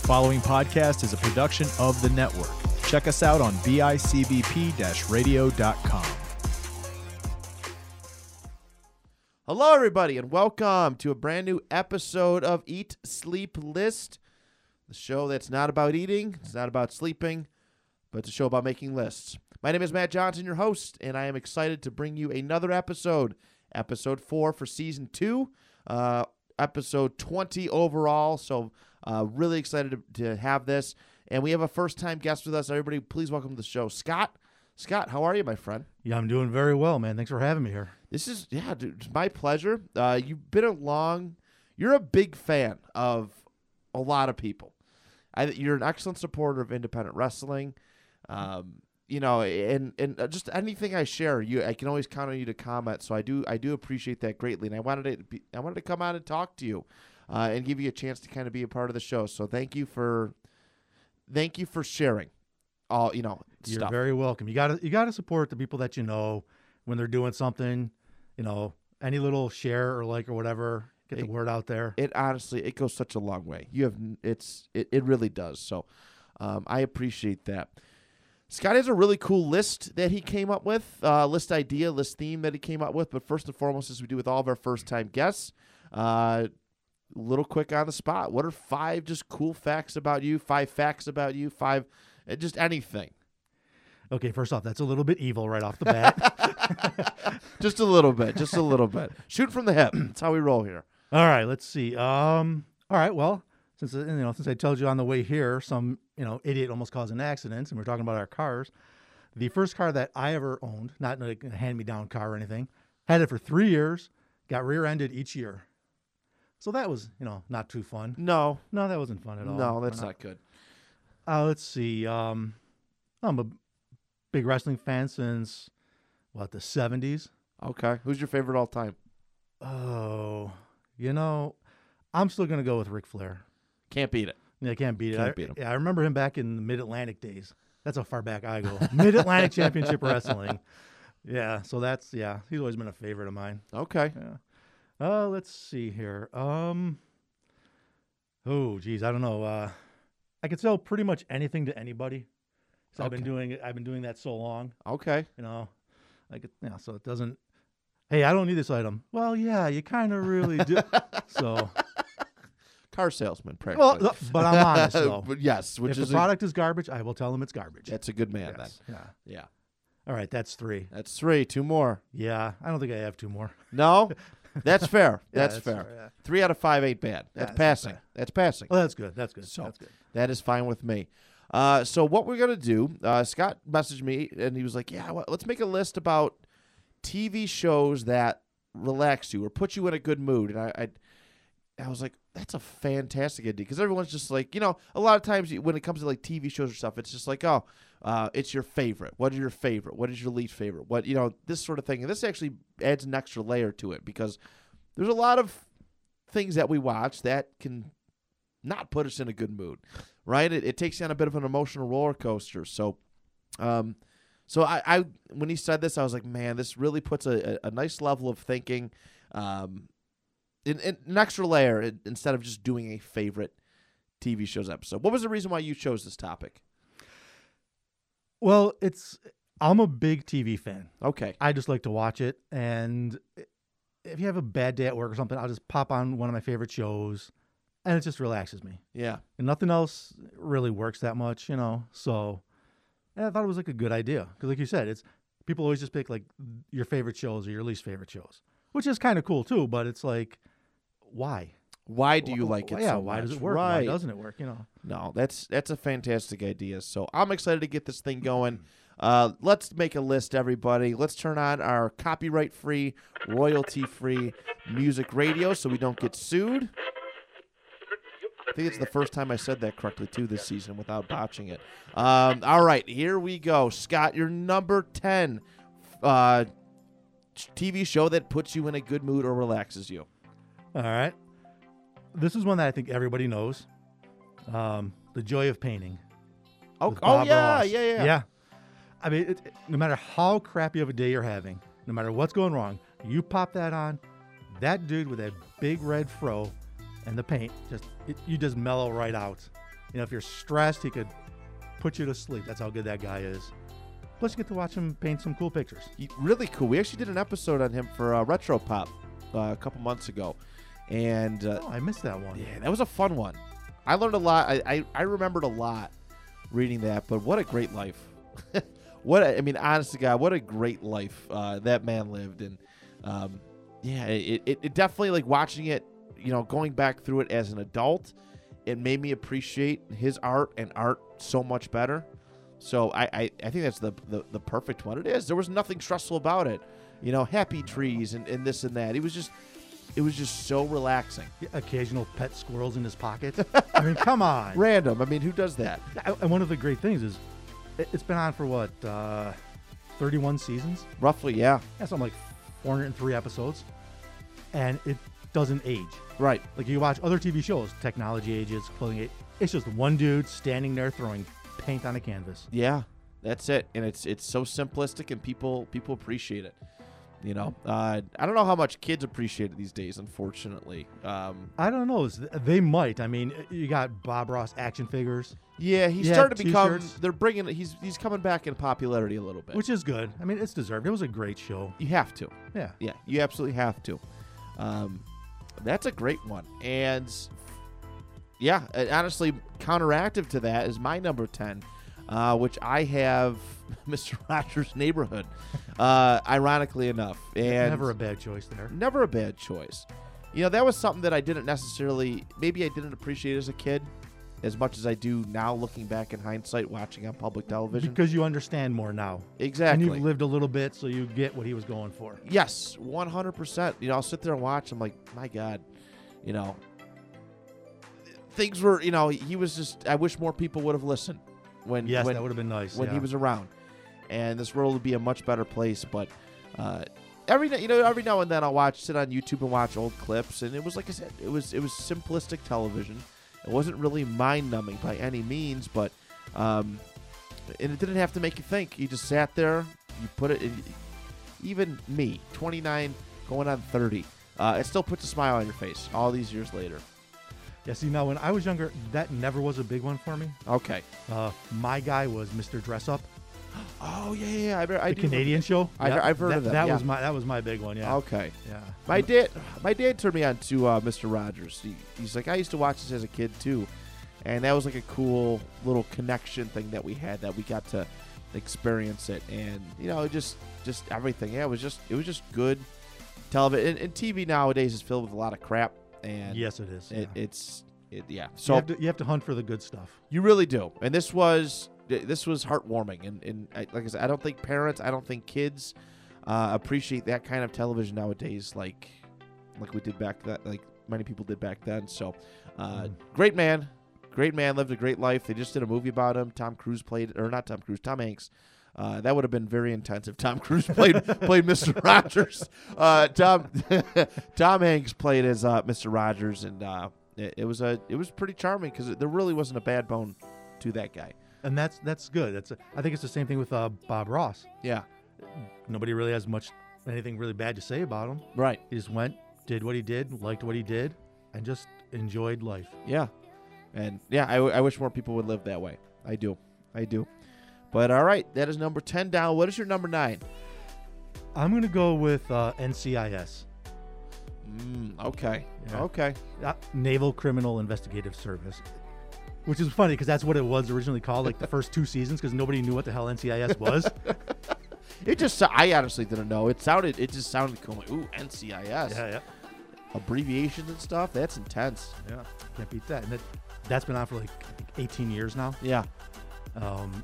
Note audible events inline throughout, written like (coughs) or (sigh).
The following podcast is a production of the network. Check us out on bicbp radio.com. Hello, everybody, and welcome to a brand new episode of Eat Sleep List, the show that's not about eating, it's not about sleeping, but it's a show about making lists. My name is Matt Johnson, your host, and I am excited to bring you another episode, episode four for season two, uh, episode 20 overall. So, uh, really excited to, to have this. And we have a first time guest with us. Everybody, please welcome to the show, Scott. Scott, how are you, my friend? Yeah, I'm doing very well, man. Thanks for having me here. This is yeah, dude, it's my pleasure. Uh, you've been a long, you're a big fan of a lot of people. I, you're an excellent supporter of independent wrestling. Um, you know, and and uh, just anything I share, you I can always count on you to comment. So I do I do appreciate that greatly, and I wanted it to be, I wanted to come out and talk to you, uh, and give you a chance to kind of be a part of the show. So thank you for thank you for sharing all you know You're stuff. very welcome. You gotta you gotta support the people that you know when they're doing something. You know, any little share or like or whatever, get the It- word out there. it honestly it goes such a long way you have it's it, it really does so um, i appreciate that scott has a really cool list that he came up with uh, list idea list theme that he came up with but first and foremost as we do with all of our first time guests uh, little quick on the spot what are five just cool facts about you five facts about you five uh, just anything Okay, first off, that's a little bit evil right off the bat. (laughs) (laughs) just a little bit just a little bit shoot from the hip (clears throat) that's how we roll here all right, let's see. Um, all right, well, since uh, you know, since I told you on the way here, some you know idiot almost caused an accident, and we're talking about our cars. The first car that I ever owned, not like a hand-me-down car or anything, had it for three years, got rear-ended each year. So that was, you know, not too fun. no No, that wasn't fun at all. no that's not good Uh, let's see. Um, I'm a big wrestling fan since what the '70s. okay who's your favorite all time Oh, you know, I'm still gonna go with Ric Flair. can't beat it Yeah, I can't beat it. Can't I, beat him. Yeah, I remember him back in the Mid Atlantic days. That's how far back I go. (laughs) Mid Atlantic Championship Wrestling. Yeah, so that's yeah. He's always been a favorite of mine. okay Yeah. Uh, let's see here. Um. Oh, geez, I don't know. Uh, I could sell pretty much anything to anybody. So I've been Okay. doing it. I've been doing that so long. Okay. You know, like it, yeah. So it doesn't. Hey, I don't need this item. Well, yeah, you kind of really do. (laughs) so, Car salesman, practically. well, but I'm honest (laughs) though. but yes, which if is the a, product is garbage, I will tell them it's garbage. that's a good man Yes, Yeah. then. Yeah. All right, that's three. That's three. Two more. Yeah, I don't think I have two more. No? (laughs) That's fair. (laughs) Yeah, that's, fair. yeah. Three out of five ain't bad. That's that's passing. That's passing. Well, that's good. That's good. So- that's good. That is fine with me. Uh, so what we're gonna do? Uh, Scott messaged me and he was like, "Yeah, well, let's make a list about TV shows that relax you or put you in a good mood." And I, I, I was like, "That's a fantastic idea," because everyone's just like, you know, a lot of times when it comes to like TV shows or stuff, it's just like, "Oh, uh, it's your favorite. What is your favorite? What is your least favorite? What you know, this sort of thing." And this actually adds an extra layer to it because there's a lot of things that we watch that can not put us in a good mood, right? It, it takes you on a bit of an emotional roller coaster. So, um, so I, I when he said this, I was like, man, this really puts a, a, a nice level of thinking, um, in, in an extra layer in- instead of just doing a favorite TV shows episode. What was the reason why you chose this topic? Well, it's I'm a big TV fan. Okay, I just like to watch it, and if you have a bad day at work or something, I'll just pop on one of my favorite shows, and it just relaxes me. yeah, And nothing else really works that much, you know. So, and I thought it was like a good idea because, like you said, it's people always just pick like your favorite shows or your least favorite shows, which is kind of cool too. But it's like, why? Why do you like it? wh- Yeah, so why does it work? Right. Why doesn't it work? You know. No, that's that's a fantastic idea. So I'm excited to get this thing going. Uh, let's make a list, everybody. Let's turn on our copyright-free, royalty-free music radio, so we don't get sued. I think it's the first time I said that correctly too this season without botching it. Um, all right, here we go, Scott. Your number ten uh, TV show that puts you in a good mood or relaxes you. All right. This is one that I think everybody knows. Um, the joy of painting. Oh, oh yeah, Ross. yeah, yeah, Yeah. I mean, it, it- no matter how crappy of a day you're having, no matter what's going wrong, you pop that on. That dude with that big red fro and the paint, just it, you just mellow right out. You know, if you're stressed, he could put you to sleep. That's how good that guy is. Plus, you get to watch him paint some cool pictures. He, really cool. We actually did an episode on him for uh, Retro Pop uh, a couple months ago, and uh, Oh, I missed that one. yeah, that was a fun one. I learned a lot. I, I, I remembered a lot reading that, but what a great life. (laughs) what a, I mean, honest to God, what a great life uh, that man lived, and um, yeah, it, it, it definitely like watching it, you know, going back through it as an adult, it made me appreciate his art and art so much better. So I, I, I think that's the, the the perfect one. It is. There was nothing stressful about it, you know, happy trees and, and this and that. It was just, it was just so relaxing. Occasional pet squirrels in his pocket. I mean, come on. (laughs) Random. I mean, who does that? And one of the great things is it- it's been on for what, uh, 31 seasons? Roughly, yeah. That's something like 403 episodes. And it doesn't age. Right. Like you watch other TV shows, technology ages, clothing age. It's just one dude standing there throwing paint on a canvas. Yeah, that's it. And it's it's so simplistic, and people people appreciate it. You know, uh, I don't know how much kids appreciate it these days. Unfortunately, um, I don't know. They might. I mean, you got Bob Ross action figures, yeah, he's Yeah, starting to become. t-shirts. They're bringing. He's he's coming back in popularity a little bit. which is good. I mean, it's deserved. It was a great show. you have to. Yeah. Yeah, you absolutely have to. Um, that's a great one. And yeah, honestly, counteractive to that is my number 10, uh, which I have (laughs) Mr. Rogers' Neighborhood, uh, ironically enough. And Never a bad choice there. never a bad choice. You know, that was something that I didn't necessarily, maybe I didn't appreciate as a kid as much as I do now looking back in hindsight watching on public television. Because you understand more now. exactly. And you've lived a little bit, so you get what he was going for. Yes, one hundred percent. You know, I'll sit there and watch. I'm like, my God, you know, things were. You know, he was just. I wish more people would have listened when Yes, when, that would have been nice. when yeah. he was around, and this world would be a much better place. But uh, every you know, every now and then I'll watch, sit on YouTube and watch old clips, and it was like I said, it was it was simplistic television. It wasn't really mind numbing by any means, but um, and it didn't have to make you think. You just sat there, you put it in. Even me, 29, going on 30, uh, it still puts a smile on your face all these years later. Yeah, see, now when I was younger, that never was a big one for me. Okay. Uh, my guy was Mr. Dressup, Oh yeah, yeah. I, I the do remember- Canadian show. I- Yep, I've heard that, of them, That yeah. was my that was my big one. Yeah. Okay. Yeah. My dad, my dad turned me on to uh, Mr. Rogers. He, he's like, I used to watch this as a kid too, and that was like a cool little connection thing that we had that we got to experience it, and you know, just just everything. Yeah, it was just it was just good television. And, and TV nowadays is filled with a lot of crap, and Yes, it is. it, yeah. it's it, yeah. you So have to you have to hunt for the good stuff. You really do, and this was this was heartwarming, and, and I, like I said, I don't think parents, I don't think kids uh, appreciate that kind of television nowadays, like like we did back that, like many people did back then. So, uh, Mm. great man, great man, lived a great life. They just did a movie about him. Tom Cruise played, or not Tom Cruise, Tom Hanks. Uh, that would have been very intense if Tom (laughs) Cruise played played Mr. (laughs) Rogers. Uh, Tom (laughs) Tom Hanks played as uh, Mr. Rogers, and uh, it, it was a it was pretty charming because there really wasn't a bad bone to that guy. And that's that's good. That's I think it's the same thing with uh, Bob Ross. Yeah, Nobody really has much anything really bad to say about him. right. He just went, did what he did, liked what he did, and just enjoyed life. Yeah, and yeah, I, w- I wish more people would live that way. I do, I do. But all right, that is number ten down. What is your number nine? I'm gonna go with uh, NCIS, Mm, okay, Yeah. okay. uh, Naval Criminal Investigative Service, which is funny because that's what it was originally called, like the first two seasons, because nobody knew what the hell NCIS was. (laughs) It just, I honestly didn't know. It sounded it just sounded cool. Like, ooh, NCIS, yeah, yeah, abbreviations and stuff. That's intense. yeah. Can't beat that. And that, that's been on for like I think 18 years now. Yeah, Um,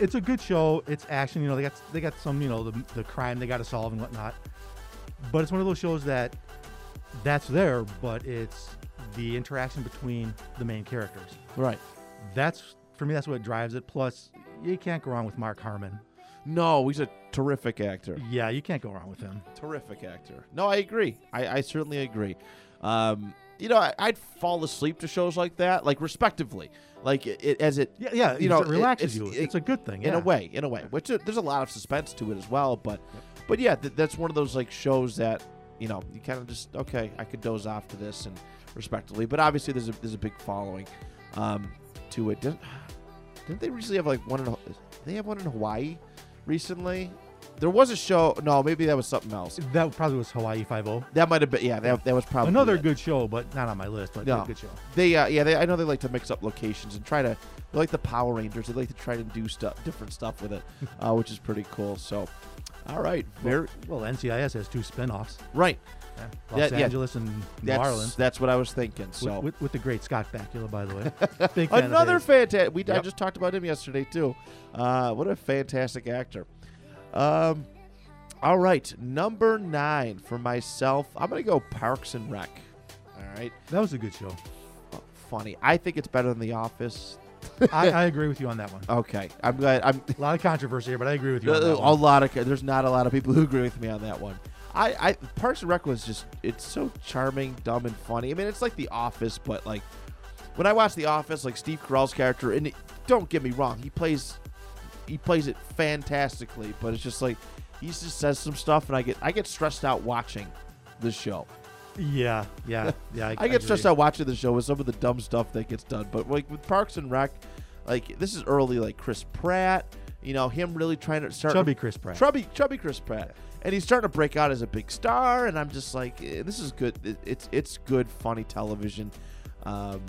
it's a good show. It's action. You know, they got they got some you know the, the crime they got to solve and whatnot. But it's one of those shows that that's there, but it's the interaction between the main characters. right. That's for me. That's what drives it. Plus, you can't go wrong with Mark Harmon. No, he's a terrific actor. Yeah, you can't go wrong with him. Terrific actor. No, I agree. I, I certainly agree. Um, you know, I, I'd fall asleep to shows like that, like respectively, like it, it as it Yeah, yeah. You know, it relaxes it- you. it's- a good thing. in a way, in a way. Which uh, there's a lot of suspense to it as well, but but yeah, th- that's one of those like shows that you know you kind of just okay, I could doze off to this and respectively. But obviously, there's a there's a big following. um, to it. Didn't, didn't they recently have like one in? They have one in Hawaii recently. There was a show. No, maybe that was something else. That probably was Hawaii Five O. That might have been. Yeah, that, that was probably Another it. good show, but not on my list. But No. a good show. They uh, yeah, they, I know they like to mix up locations and try to. They like the Power Rangers. They like to try to do stuff, different stuff with it, (laughs) uh, which is pretty cool. So, all right, very Well, NCIS has two spin-offs. right. Yeah. Los Yeah, yeah. Angeles and New That's Orleans. that's what I was thinking. So with, with the great Scott Bakula, by the way. (laughs) Big fan of another fantastic. We I just talked about him yesterday too. Uh, what a fantastic actor. Um, all right, number nine for myself. I'm gonna go Parks and Rec. All right, That was a good show. funny. I think it's better than The Office. I, I agree with you on that one. Okay, I'm glad. I'm A lot of controversy here, but I agree with you on Uh, that a one. lot of there's not a lot of people who agree with me on that one. I, I Parks and Rec was just it's so charming, dumb, and funny. I mean, it's like The Office, but like when I watch The Office, like Steve Carell's character, and it, don't get me wrong, he plays he plays it fantastically, but it's just like he just says some stuff, and I get I get stressed out watching the show. Yeah, yeah, yeah. I, (laughs) I get stressed out watching the show with some of the dumb stuff that gets done. But like with Parks and Rec, like this is early, like Chris Pratt, you know, him really trying to start Chubby Chris Pratt. chubby, chubby Chris Pratt, and he's starting to break out as a big star. And I'm just like, eh, this is good. It- It's it's good, funny television. Um,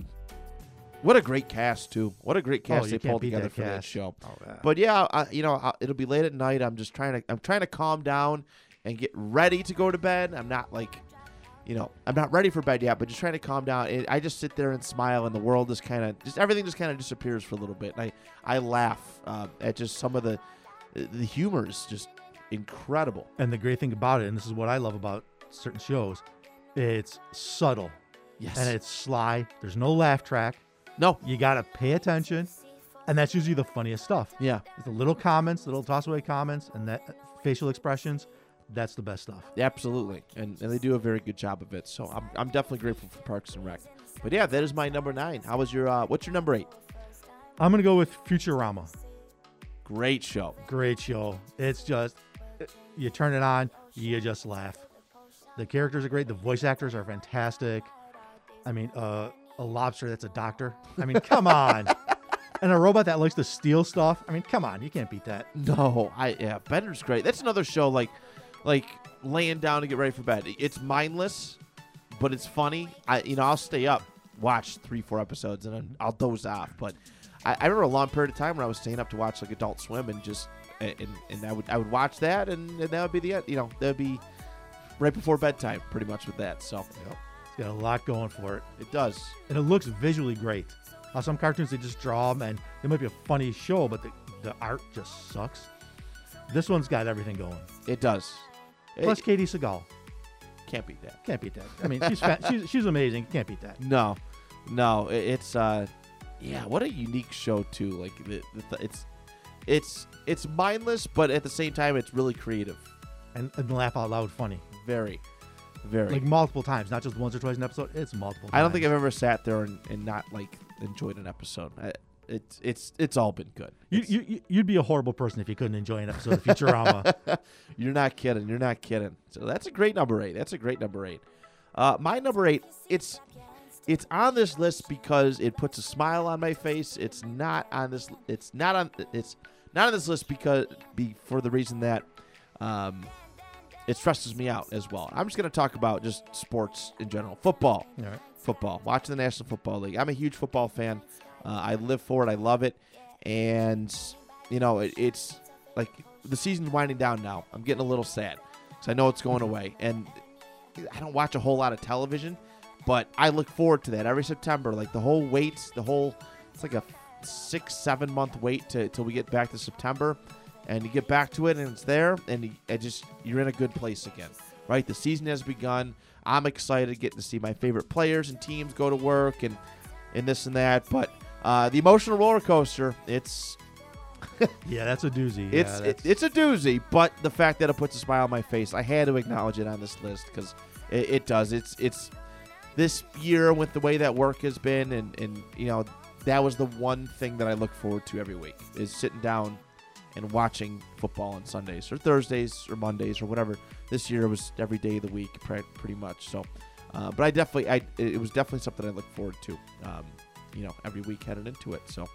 what a great cast too. What a great Oh, cast you they pulled together that for that show. Oh, yeah. But yeah, I, you know, I, it'll be late at night. I'm just trying to I'm trying to calm down and get ready to go to bed. I'm not like, you know, I'm not ready for bed yet, but just trying to calm down. And I just sit there and smile, and the world just kind of just everything just kind of disappears for a little bit. And I I laugh uh, at just some of the the humor is just incredible. And the great thing about it, and this is what I love about certain shows, it's subtle Yes. and it's sly. There's no laugh track. No. You gotta pay attention, and that's usually the funniest stuff. Yeah. It's The little comments, little toss away comments, and that facial expressions. That's the best stuff. Absolutely, and and they do a very good job of it. So I'm, I'm definitely grateful for Parks and Rec. But yeah, that is my number nine. How was your uh, what's your number eight? I'm gonna go with Futurama. Great show. Great show. It's just you turn it on, you just laugh. The characters are great. The voice actors are fantastic. I mean, uh, a lobster that's a doctor. I mean, come on. (laughs) And a robot that likes to steal stuff. I mean, come on, you can't beat that. No, I yeah, Bender's great. That's another show like like laying down to get ready for bed. It's mindless, but it's funny. I you know I'll stay up, watch three four episodes, and then I'll doze off. But I, I remember a long period of time when I was staying up to watch like Adult Swim and just and and I would I would watch that and, and that would be the end. You know that would be right before bedtime, pretty much with that. So It's got a lot going for it. it does. And it looks visually great. How some cartoons they just draw them and it might be a funny show, but the, the art just sucks. This one's got everything going. It does. Plus it, Katey Sagal. can't beat that. Can't beat that. I mean, she's fa- she's, she's amazing. Can't beat that. No, no, it, it's uh, yeah, what a unique show too. Like the, the, it's it's it's mindless, but at the same time, it's really creative. And, and laugh out loud funny. Very, very. Like multiple times, not just once or twice an episode. It's multiple. I don't think I've ever sat there and, and not like enjoyed an episode. I, it's it's it's all been good. You, It's- you- you'd be a horrible person if you couldn't enjoy an episode of Futurama. (laughs) You're not kidding. You're not kidding. So that's a great number eight. That's a great number eight. Uh, my number eight. It's it's on this list because it puts a smile on my face. It's not on this. It's not on. It's not on this list because be for the reason that um, it stresses me out as well. I'm just going to talk about just sports in general. Football right. football. Watching the National Football League. I'm a huge football fan. Uh, I live for it. I love it. And you know, it, it's like the season's winding down now. I'm getting a little sad because I know it's going away, and I don't watch a whole lot of television, but I look forward to that every September. Like the whole wait, the whole it's like a six, seven month wait to till we get back to September, and you get back to it, and it's there, and you, it just you're in a good place again. Right, the season has begun. I'm excited getting to see my favorite players and teams go to work and and this and that. But uh, the emotional roller coaster, it's (laughs) Yeah, that's a doozy. it's it, it's a doozy. But the fact that it puts a smile on my face, I had to acknowledge it on this list because it, it does. It's it's this year with the way that work has been, and and you know that was the one thing that I look forward to every week is sitting down and watching football on Sundays or Thursdays or Mondays or whatever. This year it was every day of the week, pretty much. So, uh, but I definitely, I it was definitely something I look forward to. Um, you know every week heading into it. So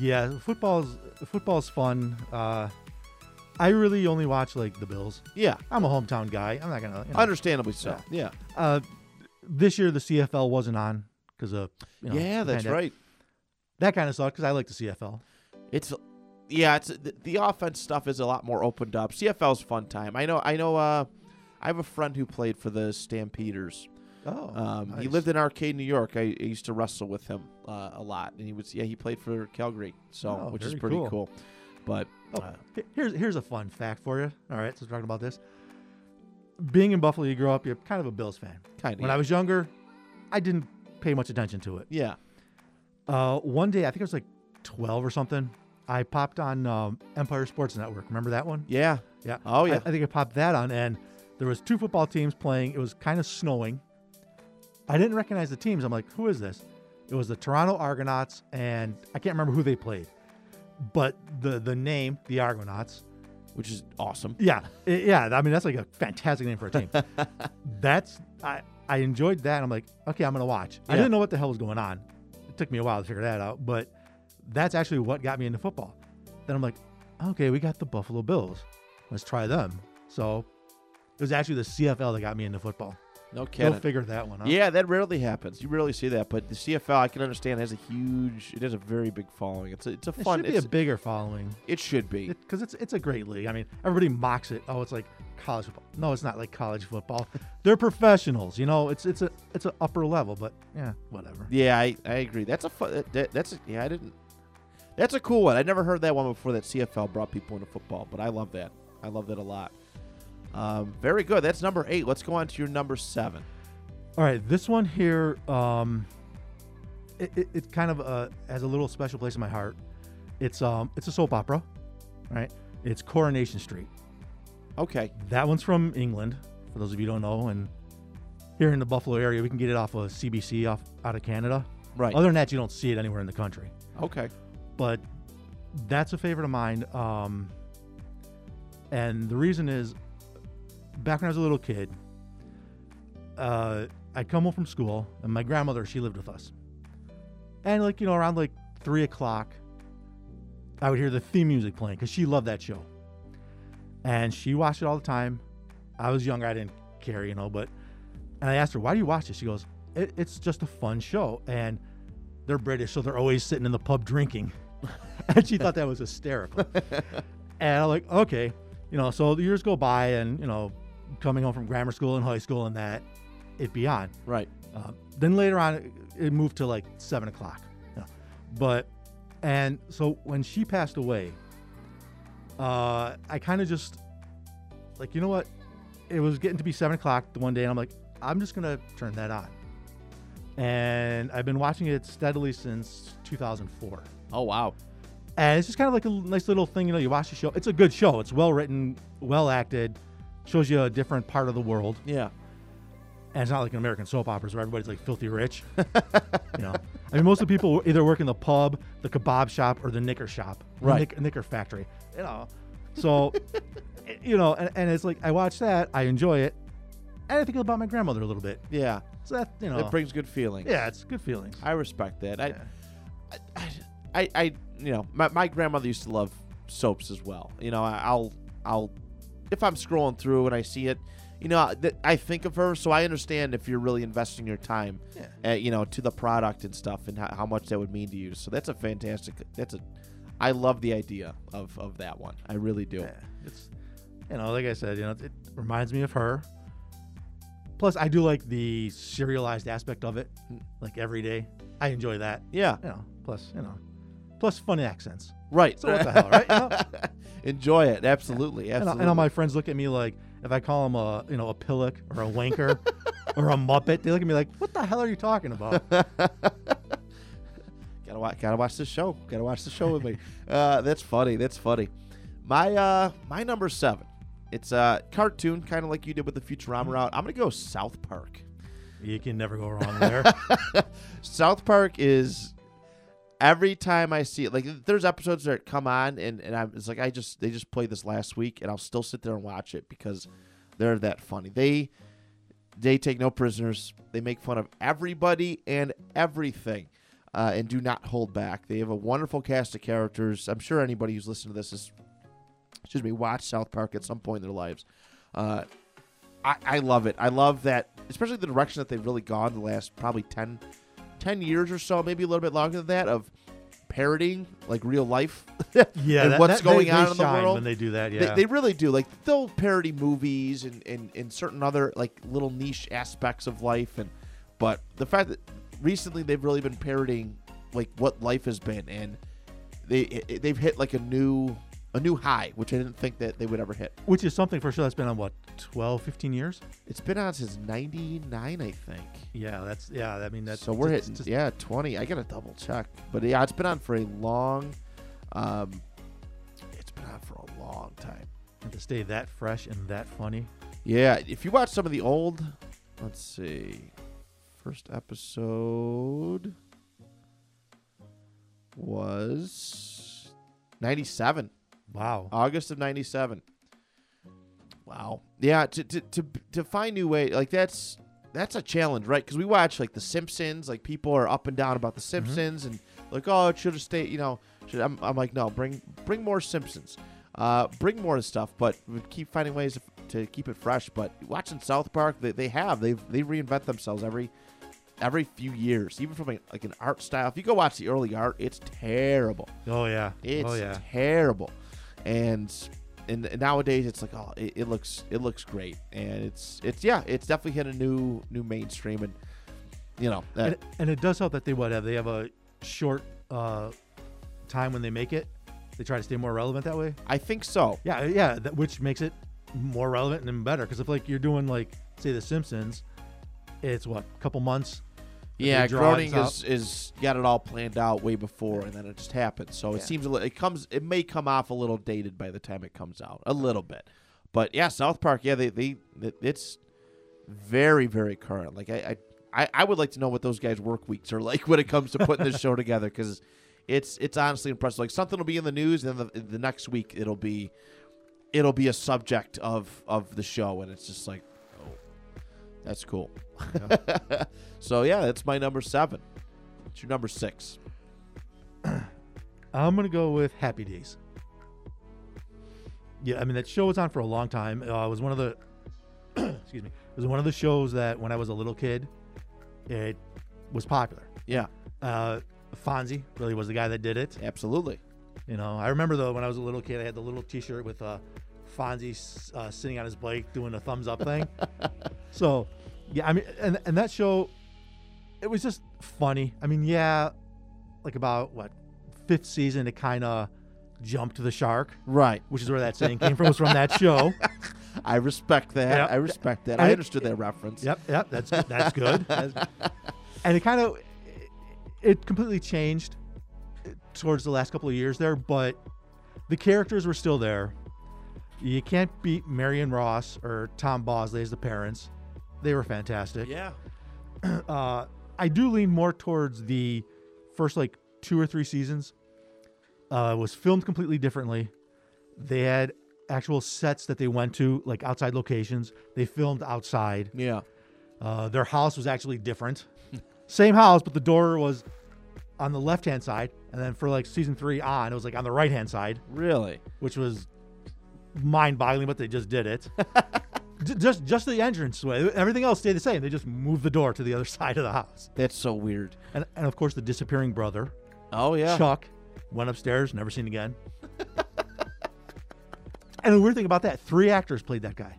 Yeah, football's football's fun. Uh, I really only watch like the Bills. yeah, I'm a hometown guy. I'm not gonna. You know, understandably so. Yeah, uh, this year the CFL wasn't on because of you know, yeah, that's pandemic. right. That kind of sucked because I like the CFL. It's yeah, it's the, the offense stuff is a lot more opened up. CFL's fun time. I know. I know. Uh, I have a friend who played for the Stampeders. Oh, Um, He lived in Arcade, New York. I, I used to wrestle with him uh, a lot, and he was yeah he played for Calgary, so Oh, which is pretty cool. cool. But Oh, uh, here's here's a fun fact for you. All right, so we're talking about this. Being in Buffalo, you grow up, you're kind of a Bills fan. kind of When I was younger, I didn't pay much attention to it. yeah Uh, one day, I think I was like 12 or something. I popped on um, Empire Sports Network. Remember that one? yeah Yeah. Oh, yeah. I, I think I popped that on, and there was two football teams playing. It was kind of snowing. I didn't recognize the teams. I'm like, who is this? It was the Toronto Argonauts, and I can't remember who they played, but the the name, the Argonauts. which is awesome. Yeah, i- yeah. I mean, that's like a fantastic name for a team. (laughs) that's I I enjoyed that. I'm like, okay, I'm gonna watch. I didn't know what the hell was going on. It took me a while to figure that out, but that's actually what got me into football. Then I'm like, okay, we got the Buffalo Bills. Let's try them. So it was actually the CFL that got me into football. No Go kidding. figure that one out. Yeah, that rarely happens. You rarely see that, but the CFL I can understand has a huge. It has a very big following. It's a, it's a It fun. should be it's, a bigger following it should be. because it's it's a great league. I mean, everybody mocks it. Oh, it's like college football. No, it's not like college football. (laughs) They're professionals. You know, it's it's a it's an upper level. But yeah, whatever. Yeah, I, I agree. That's a fun. That- that's a, yeah. I didn't. That's a cool one. I never heard that one before. That CFL brought people into football, but I love that. I love that a lot. Um, very good. That's number eight. Let's go on to your number seven. All right, this one here, um, it, it, it kind of uh, has a little special place in my heart. It's um it's a soap opera, right? It's Coronation Street. Okay. That one's from England, for those of you who don't know, and here in the Buffalo area, we can get it off of CBC off out of Canada. Right. Other than that, you don't see it anywhere in the country. Okay. But that's a favorite of mine. Um, and the reason is, back when I was a little kid, uh, I'd come home from school, and my grandmother she lived with us, and like you know around like three o'clock, I would hear the theme music playing because she loved that show, and she watched it all the time. I was younger, I didn't care, you know, but and I asked her, "Why do you watch it?" She goes, it, "It's just a fun show," and they're British, so they're always sitting in the pub drinking. (laughs) and she thought that was hysterical. (laughs) and I'm like, okay, you know, so the years go by, and you know, coming home from grammar school and high school and that, it be on. Right. Uh, then later on, it- it moved to like seven o'clock. you know. But, and so when she passed away, uh, I kind of just, like, you know what? It was getting to be seven o'clock the one day, and I'm like, I'm just gonna turn that on. And I've been watching it steadily since 2004. Oh wow. And it's just kind of like a nice little thing, you know. You watch the show; it's a good show. It's well written, well acted, shows you a different part of the world. Yeah. And it's not like an American soap operas where everybody's like filthy rich. (laughs) you know, I mean, most of the people either work in the pub, the kebab shop, or the knicker shop, Right. knick- knicker factory. You know, so (laughs) you know, and, and it's like I watch that, I enjoy it, and I think about my grandmother a little bit. Yeah. So that you know, It brings good feelings. yeah, it's good feelings. I respect that. I, Yeah. I, I, I, you know, my, my grandmother used to love soaps as well. You know, I- I'll, I'll, if I'm scrolling through and I see it, you know, th- I think of her, so I understand if you're really investing your time, Yeah. uh, you know, to the product and stuff, and how, how much that would mean to you. So that's a fantastic. That's a, I love the idea of of that one. I really do. Yeah, it's you know, like I said, you know, it reminds me of her. Plus, I do like the serialized aspect of it, like every day. I enjoy that. Yeah. You know, plus you know, plus fun accents. Right. So what the hell, right? You (laughs) know? Enjoy it. Absolutely. And, Absolutely. and all my friends look at me like if I call them a you know a pillock or a wanker (laughs) or a muppet, they look at me like, "What the hell are you talking about?" (laughs) Gotta watch. Gotta watch the show. Gotta watch the show with me. Uh, that's funny. That's funny. My uh, my number seven. It's a cartoon, kind of like you did with the Futurama route. I'm gonna go South Park. you can never go wrong there. South Park is every time I see it, like there's episodes that come on and, and I'm it's like I just they just played this last week and I'll still sit there and watch it because they're that funny. They they take no prisoners. They make fun of everybody and everything. uh, and do not hold back. They have a wonderful cast of characters. I'm sure anybody who's listened to this has, excuse me, watched South Park at some point in their lives. Uh, I, I love it. I love that, especially the direction that they've really gone the last probably 10, 10 years or so, maybe a little bit longer than that, of parodying like real life. (laughs) Yeah, and that- what's that- going they- on they in the world. when they do that. Yeah, They, really do. Like they'll parody movies and, and, and certain other like little niche aspects of life and but the fact that recently they've really been parodying like what life has been and they they've hit like a new a new high, which I didn't think that they would ever hit. which is something for sure that's been on what 12, 15 years. It's been on since '99, I think. Yeah, that's yeah. I mean that's so we're hitting just- yeah 20. I gotta double check, but yeah, it's been on for a long. Um, it's been on for a long time. and to stay that fresh and that funny. Yeah, if you watch some of the old, let's see, first episode was 97, Wow. August of 97. Wow. Yeah, to to to, to find new way like that's that's a challenge, right? Because we watch like The Simpsons, like people are up and down about The Simpsons, and like, oh, it should have stayed. You know, should, I'm, I'm like, no, bring bring more Simpsons, uh, bring more stuff, but keep finding ways to, to keep it fresh. But watching South Park, they, they have they've they reinvent themselves every every few years, even from a, like an art style. If you go watch the early art, it's terrible. Oh yeah. It's oh yeah. terrible, and and nowadays it's like oh it, it looks it looks great, and it's it's yeah it's definitely hit a new new mainstream, and you know uh, And, and it does help that they what have they have a short uh, time when they make it. They try to stay more relevant that way. I think so. Yeah, yeah. That, which makes it more relevant and better. Because if like you're doing like say The Simpsons, it's what a couple months. Yeah, they draw Groening it out. is is got it all planned out way before, and then it just happens. So it seems a it comes it may come off a little dated by the time it comes out, a little bit. But yeah, South Park, yeah, they they it- it's very very current. Like I I, I would like to know what those guys' work weeks are (laughs) like when it comes to putting this show together because it's it's honestly impressive. Like something will be in the news, and then the, the next week it'll be it'll be a subject of of the show, and it's just like, that's cool. (laughs) so yeah, that's my number seven. It's your number six. (clears throat) I'm gonna go with Happy Days. Yeah, I mean that show was on for a long time. Uh, it was one of the (clears throat) excuse me. It was one of the shows that when I was a little kid, it was popular. Yeah, Uh, Fonzie really was the guy that did it. absolutely. You know, I remember though when I was a little kid, I had the little T-shirt with uh, Fonzie uh, sitting on his bike doing a thumbs up thing. (laughs) so, yeah, I mean, and and that show, it was just funny. I mean, yeah, like about what fifth season, it kind of jumped the shark, Right. which is where that saying came from. Was from that show. (laughs) I respect that. Yeah. I respect that. And I understood that reference. Yep, yep, that's that's (laughs) good. That's- and it kind of it completely changed towards the last couple of years there, but the characters were still there. You can't beat Marion Ross or Tom Bosley as the parents. They were fantastic. Yeah. (clears throat) Uh, I do lean more towards the first like two or three seasons. Uh, it was filmed completely differently. They had actual sets that they went to, like outside locations. They filmed outside. Yeah. Uh, their house was actually different. (laughs) Same house, but the door was on the left hand side. And then for like season three on, it was like on the right hand side, Really. which was mind boggling, but they just did it. (laughs) Just just the entrance way. Everything else stayed the same. They just moved the door to the other (laughs) side of the house. That's so weird. And, and of course, the disappearing brother, Oh yeah. Chuck, went upstairs, never seen again. (laughs) and the weird thing about that, three actors played that guy.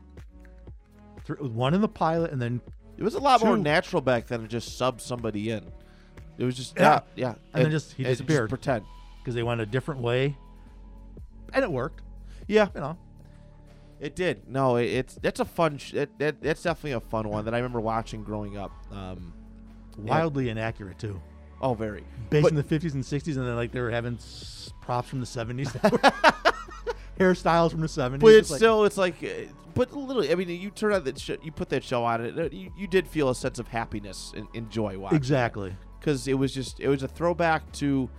Three, one in the pilot, and then It was a lot more natural back then to just sub somebody in. It was just Yeah. yeah, yeah. And then just- he disappeared. pretend. because they went a different way, and it worked. Yeah, You know, it did. No, it, it's that's a fun. Sh- it, that, that's definitely a fun one that I remember watching growing up. Um, wildly inaccurate too. oh, very. Based But- in the 50s and 60s, and then like they were having s- props from the 70s, (laughs) hairstyles from the 70s. But it's like- still, it's like, uh, but literally, I mean, you turn on that, sh- you put that show on it, you, you did feel a sense of happiness and, and joy watching. exactly. because it was just it was a throwback to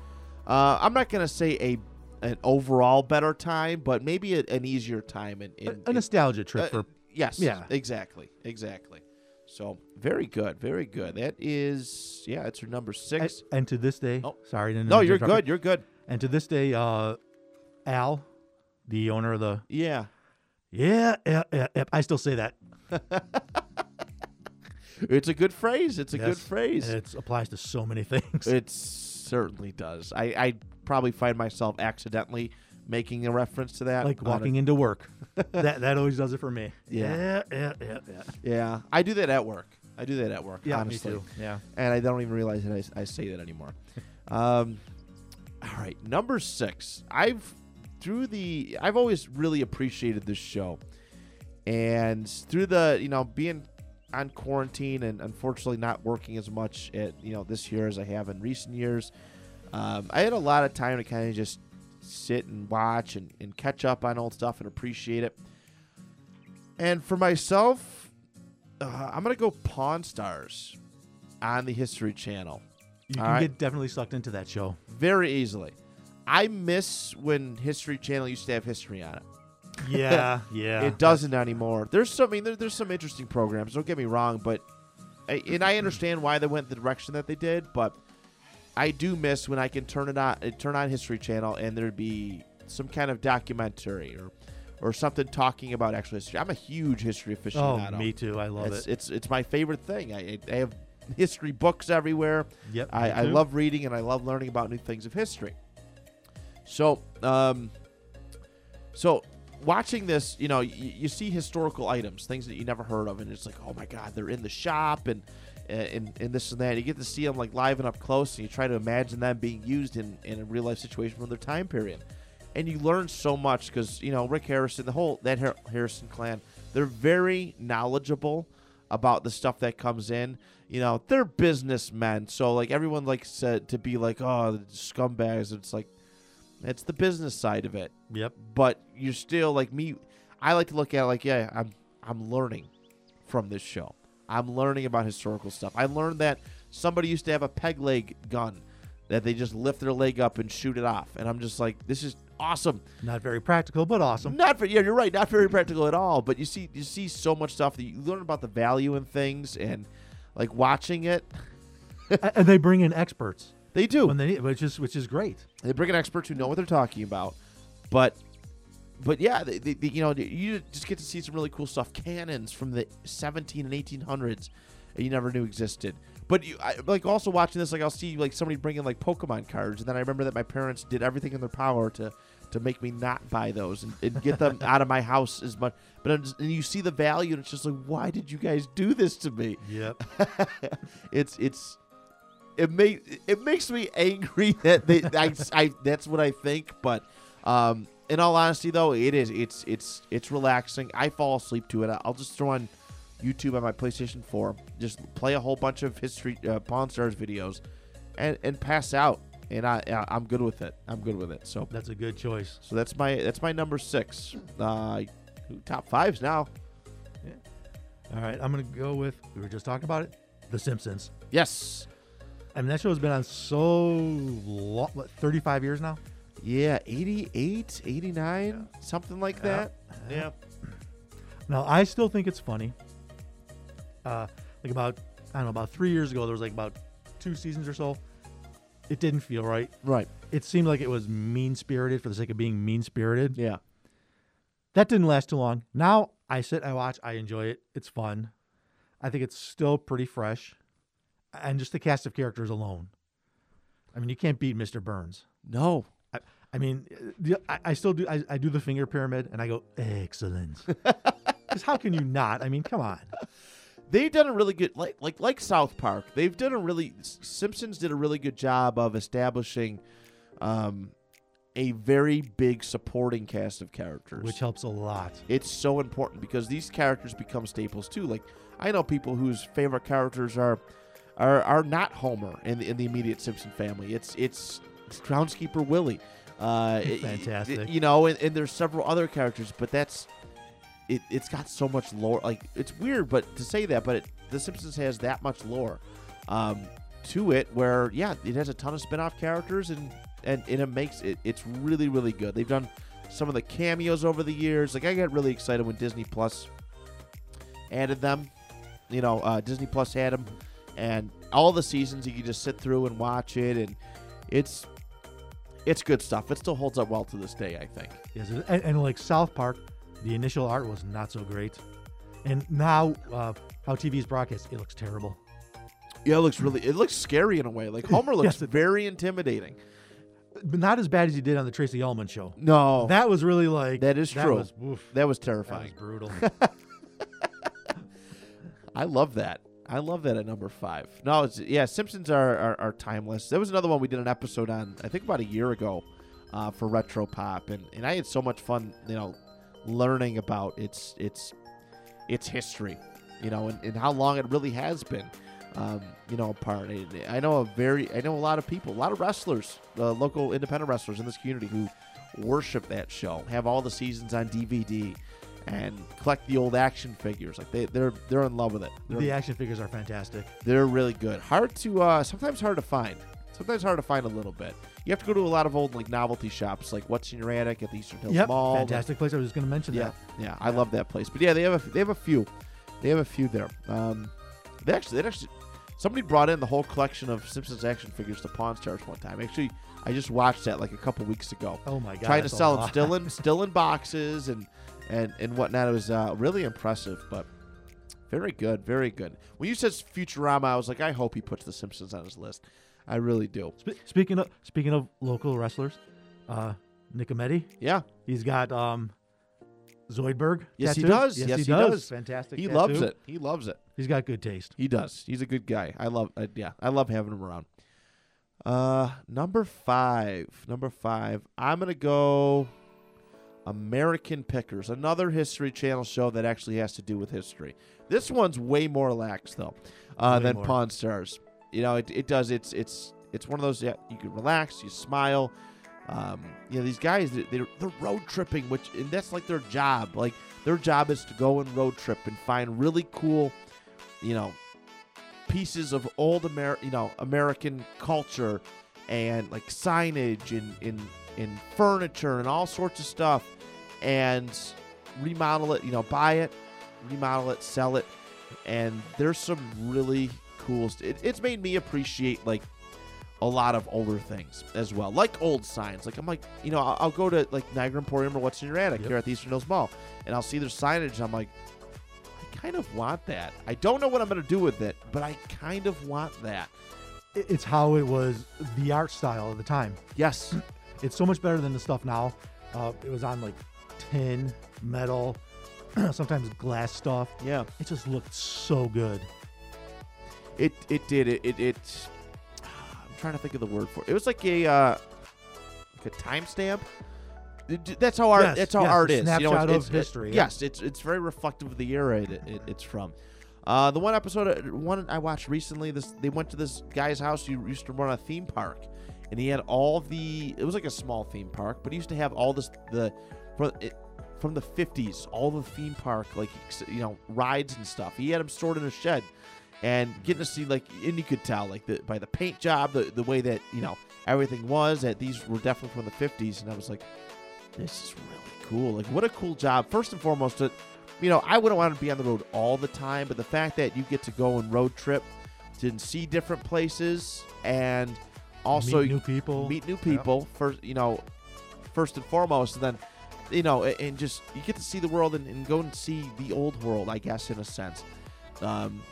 uh, I'm not gonna say a an overall better time, but maybe a, an easier time in, in, A, a nostalgia trip uh, for yes, yeah. exactly, exactly. So very good, very good. That is, yeah, it's your number six. and to this day, Oh. sorry, to no, you're good. You're good. And to this day, uh, Al, the owner of the Yeah, yeah, yeah, yeah, yeah, I still say that. (laughs) it's a good phrase. It's a good phrase. It applies to so many (laughs) things. It certainly does. I, I probably find myself accidentally making a reference to that. like on a- walking into work. (laughs) that that always does it for me. Yeah. yeah, yeah, yeah. yeah. Yeah, I do that at work. I do that at work. Yeah, honestly. me too. Yeah. and I don't even realize that I, I say that anymore. (laughs) um, all right, number six. I've through the I've always really appreciated this show, and through the you know being on quarantine and unfortunately not working as much at you know this year as I have in recent years, um, I had a lot of time to kind of just sit and watch and, and catch up on old stuff and appreciate it. And for myself, uh, I'm gonna go Pawn Stars on the History Channel You All can right. get definitely sucked into that show. very easily. I miss when History Channel used to have history on it. Yeah, (laughs) yeah. It doesn't anymore. There's some, I mean, there, there's some interesting programs. Don't get me wrong, but and I understand why they went the direction that they did, but I do miss when I can turn it on, uh, turn on History Channel, and there'd be some kind of documentary or or something talking about actual history. I'm a huge history Oh, me too. I love it's, it. it's it's my favorite thing. I, I have history books everywhere. Yep. I, I love reading and I love learning about new things of history. So, um, so watching this, you know, y- you see historical items, things that you never heard of, and it's like, oh my god, they're in the shop and and, and this and that. You get to see them like live and up close, and you try to imagine them being used in, in a real life situation from their time period. And you learn so much because you know Rick Harrison, the whole that Har- Harrison clan, they're very knowledgeable about the stuff that comes in. You know, they're businessmen, so like everyone likes uh, to be like, oh, the scumbags. It's like it's the business side of it Yep. but you're still like me. I like to look at it like, yeah, I'm I'm learning from this show. I'm learning about historical stuff. I learned that somebody used to have a peg leg gun that they just lift their leg up and shoot it off, and I'm just like, this is awesome. Not very practical, but awesome. Not for yeah, you're right, not very practical at all. But you see, you see so much stuff that you learn about the value in things, and like watching it, (laughs) and they bring in experts they do. when they which is which is great. They bring in experts who know what they're talking about, but but yeah, they, they, they- you know you just get to see some really cool stuff. Cannons from the 17 and 1800s that you never knew existed. But you, I, like also watching this, like I'll see like somebody bring in like Pokemon cards, and then I remember that my parents did everything in their power to to make me not buy those and, and get them (laughs) out of my house as much. But I'm just, and you see the value, and it's just like, why did you guys do this to me? Yep. (laughs) it's it's it make it makes me angry (laughs) that they I, I that's what I think but um in all honesty though it is it's it's it's relaxing I fall asleep to it I'll just throw on YouTube on my PlayStation 4 just play a whole bunch of history uh, Pawn Stars videos and and pass out and I I'm good with it I'm good with it so That's a good choice. so that's my that's my number 6 uh top 5s now Yeah. All right, I'm gonna go with. We were just talking about it. The Simpsons. yes I mean, that show has been on so long, what, 35 years now. Yeah 88 89 something like that yeah (clears throat) Now, I still think it's funny. Uh, like about, I don't know, about three years ago, there was like about two seasons or so. It didn't feel right. right It seemed like it was mean spirited for the sake of being mean spirited. yeah That didn't last too long. Now I sit, I watch, I enjoy it. It's fun. I think it's still pretty fresh. And just the cast of characters alone. I mean, you can't beat Mr. Burns. No. I, mean, the, I, I still do. I, I do the finger pyramid, and I go excellent. (laughs) Because how can you not? I mean, come on. They've done a really good like like like South Park. They've done a really Simpsons did a really good job of establishing um a very big supporting cast of characters. Which helps a lot. it's so important because these characters become staples too. Like I know people whose favorite characters are are are not Homer in the, in the immediate Simpson family. It's it's, it's groundskeeper Willie. Uh, Fantastic. it- you know, and, and there's several other characters, but that's it. It's got so much lore. Like it's weird, but to say that, but it, The Simpsons has that much lore um, to it. Where yeah, it has a ton of spin-off characters, and and, and it makes it. It's really really good. They've done some of the cameos over the years. Like I got really excited when Disney Plus added them. You know, uh, Disney Plus had them, and all the seasons you can just sit through and watch it, and it's it's good stuff. It still holds up well to this day, I think. Yes, and, and like South Park, the initial art was not so great, and now uh, how TV is broadcast, it looks terrible. Yeah, it looks really it looks scary in a way. Like Homer (laughs) looks Yes, very intimidating. But not as bad as he did on the Tracey Ullman show. No, That was really like That is true. Was, oof, that was that terrifying. was brutal. (laughs) (laughs) I love that. I love that at number five. No, yeah. Simpsons are, are are timeless. There was another one we did an episode on. I think about a year ago, uh, for retro pop, and and I had so much fun. You know, learning about its its its history. You know, and, and how long it really has been. Um, you know, apart. I- I know a very. I know a lot of people, a lot of wrestlers, uh, local independent wrestlers in this community who worship that show. Have all the seasons on DVD. And collect the old action figures. Like they, they're they're in love with it. They're the action figures are fantastic. they're really good. Hard to uh sometimes hard to find. Sometimes hard to find a little bit. You have to go to a lot of old like novelty shops, like What's in Your Attic at the Eastern Hills Yep, Mall. fantastic place. I was just going to mention Yeah, that. yeah, I love that place. But yeah, they have a they have a few, they have a few there. Um, they actually they actually somebody brought in the whole collection of Simpsons action figures to Pawn Stars one time. Actually, I just watched that like a couple weeks ago. Oh my god! Trying to sell them still in (laughs) still in boxes and and and whatnot. It was uh, really impressive, but very good, very good. When you said Futurama, I was like, I hope he puts The Simpsons on his list. I really do. Spe- speaking of speaking of local wrestlers, uh, Nicometti, Yeah, he's got um, Zoidberg. Yes, he does. Yes, Yes, he, he does. does. Fantastic. he tattoo. loves it. He loves it. He's got good taste. He does. He's a good guy. I love. Uh, yeah, I love having him around. Uh, number five. Number five. I'm gonna go. American Pickers, another History Channel show that actually has to do with history. This one's way more lax though uh, Way than more. Pawn Stars. You know, it, it does. It's it's it's one of those. Yeah, you can relax, you smile. Um, you know, these guys they- they're, they're road tripping, which and that's like their job. Like their job is to go and road trip and find really cool, you know, pieces of old Amer- you know, American culture and like signage and in in furniture and all sorts of stuff and remodel it, you know, buy it, remodel it, sell it. And there's some really cool it, it's made me appreciate like a lot of older things as well, like old signs. Like I'm like, you know, I'll, I'll go to like Niagara Emporium or What's in Your Attic Yep. here at the Eastern Hills Mall, and I'll see their signage. And I'm like, I kind of want that. I don't know what I'm gonna do with it, but I kind of want that. It's how it was the art style of the time. Yes, (clears throat) It's so much better than the stuff now. Uh, it was on like tin, metal, (clears throat) sometimes glass stuff. yeah. It just looked so good. It it did it it. it I'm trying to think of the word for it. It was like a uh, like a timestamp. That's how art. Yes, that's how yes, art is. You know, it's, of it's- history, It, yeah. Yes, it's it's very reflective of the era it, it, it's from. Uh, the one episode, uh, one I watched recently, this they went to this guy's house who used to run a theme park, and he had all the. It was like a small theme park, but he used to have all this the, from it, from the '50s, all the theme park like you know rides and stuff. He had them stored in a shed, and getting to see like, and you could tell like the by the paint job, the the way that you know everything was that these were definitely from the '50s, and I was like, this is really cool. Like, what a cool job. First and foremost, that you know, I wouldn't want to be on the road all the time, but the fact that you get to go and road trip to see different places and also Meet new people. meet new people first, you know, first and foremost, and then you know, and just you get to see the world and, and go and see the old world, I guess, in a sense. Um,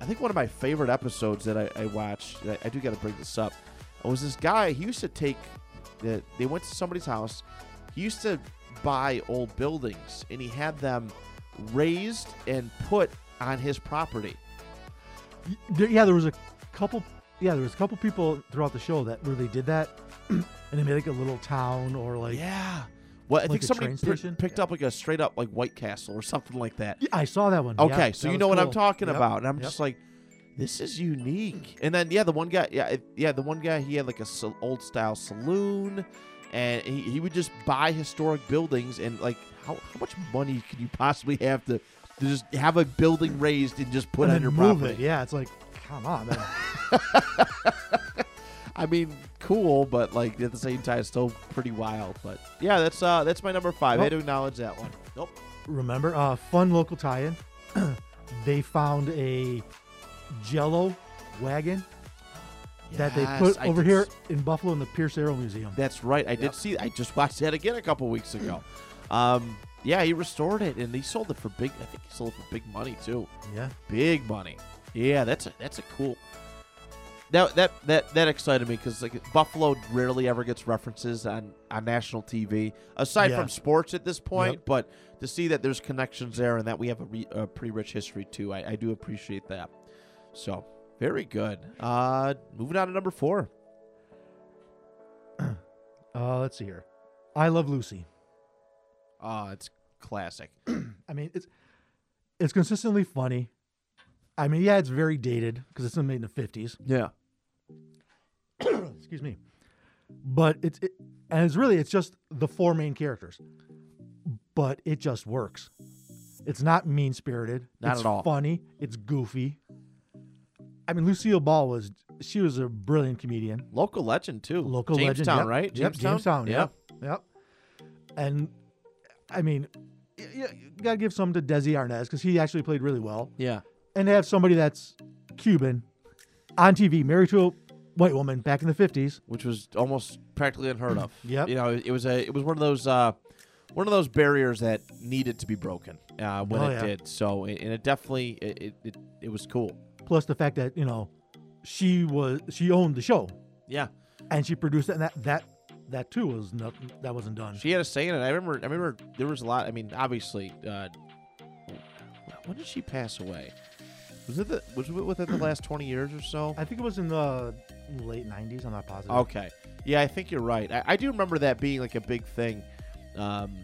I think one of my favorite episodes that I, I watched, I, I do got to bring this up, was this guy. He used to take, the, they went to somebody's house. He used to buy old buildings, and he had them raised and put on his property. Yeah, there was a couple. Yeah, there was a couple people throughout the show that really did that, (clears throat) and they made like a little town or like. yeah. Well, I like think somebody station? picked up like a straight up like White Castle or something like that. Yeah, I saw that one. Okay, Yeah, so you know what I'm talking Yep, about, and I'm yep. just like, this is unique. And then yeah, the one guy, yeah, it- yeah, the one guy, he had like a sa- old style saloon, and he, he would just buy historic buildings, and like, how how much money could you possibly have to to just have a building raised and just put and on your move property? it. Yeah, it's like, come on, man. (laughs) I mean, cool, but like at the same time, still pretty wild. But yeah, that's uh that's my number five. I had to acknowledge that one. Nope. Remember, uh, fun local tie-in. (clears throat) they found a Jello wagon that they put I over here s- in Buffalo in the Pierce Arrow Museum. That's right. I did see. I just watched that again a couple weeks ago. (clears throat) Um, yeah, he restored it and he sold it for big. I think he sold it for big money too. Yeah. Big money. Yeah, that's a that's a cool. That that that that excited me because like Buffalo rarely ever gets references on on national TV aside Yeah. from sports at this point. Yep. But to see that there's connections there and that we have a, re, a pretty rich history too, I, I do appreciate that. So very good. Uh, moving on to number four. (clears throat) Uh, let's see here. I Love Lucy. Oh, it's classic. (clears throat) I mean, it's it's consistently funny. I mean, yeah, it's very dated because it's made in the fifties. Yeah. (coughs) Excuse me, but it's it, and it's really it's just the four main characters, but it just works. It's not mean spirited. Not it's at all. Funny. It's goofy. I mean, Lucille Ball was she was a brilliant comedian. Local legend too. local Jamestown, legend, yep, right? Yep, Jamestown. Jamestown, Yeah. yep, yep. And I mean, y- y- you gotta give some to Desi Arnaz because he actually played really well. Yeah. And to have somebody that's Cuban on TV, married to a white woman back in the fifties. Which was almost practically unheard of. (clears throat) Yep. You know, it was a it was one of those uh, one of those barriers that needed to be broken uh, when Oh, it yeah. did. So and it definitely it, it, it, it was cool. Plus the fact that you know she was she owned the show Yeah. and she produced it, and that that that too was not that wasn't done. She had a say in it. I remember. I remember there was a lot. I mean, obviously, uh, when did she pass away? Was it the, was it within the last twenty years or so? I think it was in the late nineties. I'm not positive. Okay. Yeah, I think you're right. I, I do remember that being like a big thing. Um,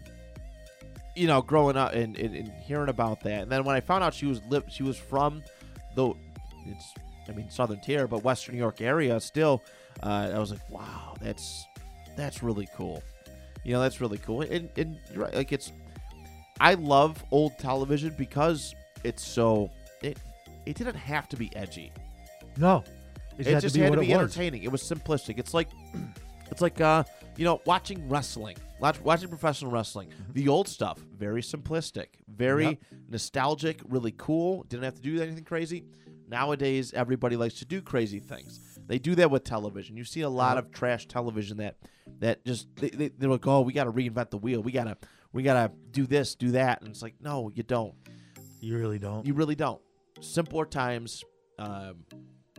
you know, growing up and, and, and hearing about that, and then when I found out she was li- she was from the it's I mean Southern Tier, but Western New York area still. Uh, I was like, wow, that's that's really cool. You know, that's really cool. And, and you're right, like it's I love old television because it's so it it didn't have to be edgy No, it, it had just to be had to be it was. entertaining. It was simplistic. It's like, (clears throat) it's like, uh, you know, watching wrestling, watch, watching professional wrestling. The old stuff, very simplistic, very Yep. nostalgic, really cool. Didn't have to do anything crazy. Nowadays, everybody likes to do crazy things. They do that with television. You see a lot of trash television that that just they, they, they're like, oh, we got to reinvent the wheel. We gotta we gotta do this, do that, and it's like, no, you don't. You really don't. You really don't. Simpler times, um,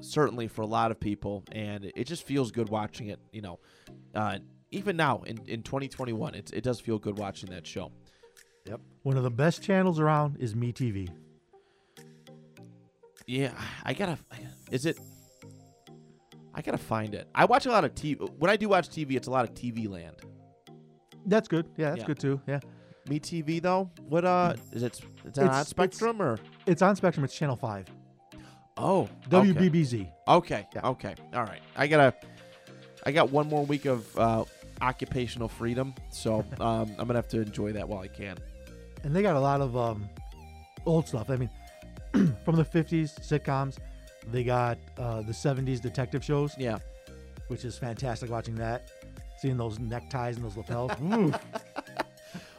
certainly for a lot of people, and it just feels good watching it. You know, uh, even now in, in 2021, it, it does feel good watching that show. Yep. One of the best channels around is Me TV. Yeah, I gotta. Is it? I gotta find it. I watch a lot of TV. When I do watch TV, it's a lot of TV Land. That's good. Yeah, that's Yeah. good too. Yeah. Me TV though. What uh is it? It's- on it's- Spectrum or? It's on Spectrum. It's Channel 5. Oh, okay. WBBZ. Okay. Yeah. Okay. All right. I gotta. I got one more week of uh, occupational freedom, so (laughs) um, I'm gonna have to enjoy that while I can. And they got a lot of um, old stuff. I mean, (clears throat) from the 50s sitcoms. They got uh, the 70s detective shows, Yeah. which is fantastic watching that. Seeing those neckties and those lapels. (laughs) Ooh.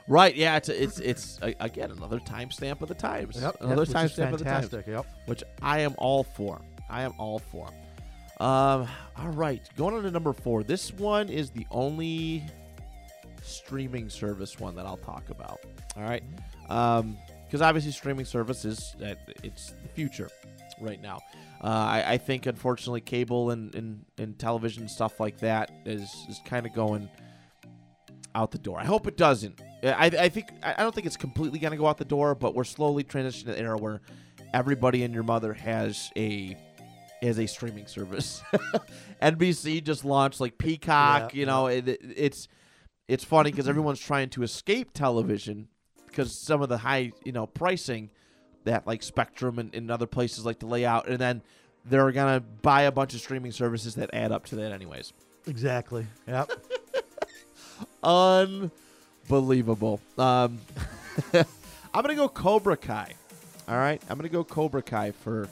Right. Yeah. It's it's it's again another timestamp of the times. Yep. Another yep, timestamp of the times, fantastic. Yep. which I am all for. I am all for. Um. All right. Going on to number four. This one is the only streaming service one that I'll talk about. All right. Um. Because obviously streaming service is uh, it's the future right now. Uh, I, I think unfortunately cable and, and, and television stuff like that is is kind of going out the door. I hope it doesn't. I, I think I don't think it's completely going to go out the door, but we're slowly transitioning to an era where everybody and your mother has a has a streaming service. (laughs) NBC just launched like Peacock. Yeah, you know, it, it- it's it's funny because everyone's trying to escape television because some of the high you know pricing that like Spectrum and, and other places like to lay out, and then they're gonna buy a bunch of streaming services that add up to that anyways. Exactly. Yep. Unbelievable. Um, (laughs) I'm gonna go Cobra Kai. All right, I'm gonna go Cobra Kai for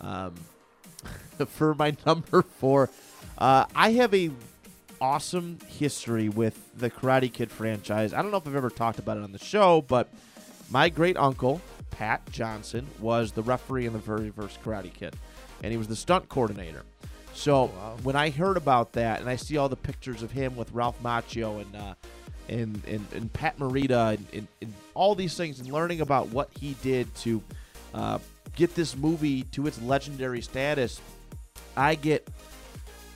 um, (laughs) for my (laughs) number four. Uh, I have a awesome history with the Karate Kid franchise. I don't know if I've ever talked about it on the show, but my great uncle Pat Johnson, was the referee in the very first Karate Kid, and he was the stunt coordinator. So wow. when I heard about that, and I see all the pictures of him with Ralph Macchio and uh, and, and and Pat Morita and, and, and all these things, and learning about what he did to uh, get this movie to its legendary status, I get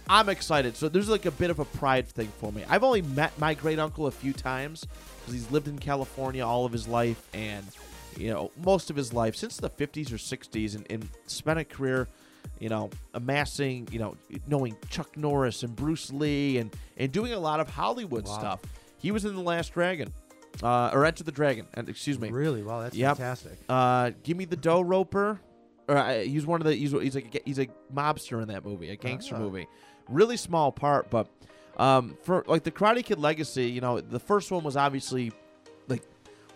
I'm excited. So there's like a bit of a pride thing for me. I've only met my great uncle a few times because he's lived in California all of his life and you know most of his life since the 50s or 60s and, and spent a career you know amassing you know knowing Chuck Norris and Bruce Lee and and doing a lot of Hollywood Wow. stuff. He was in the Last Dragon, uh, or Enter the Dragon. And excuse me, Really? Wow, that's Yep. fantastic. uh, give me the dough roper. Or uh, he's one of the he's he's like he's a mobster in that movie, a gangster Ah. movie. Really small part, but um, for like the Karate Kid legacy, you know, the first one was obviously like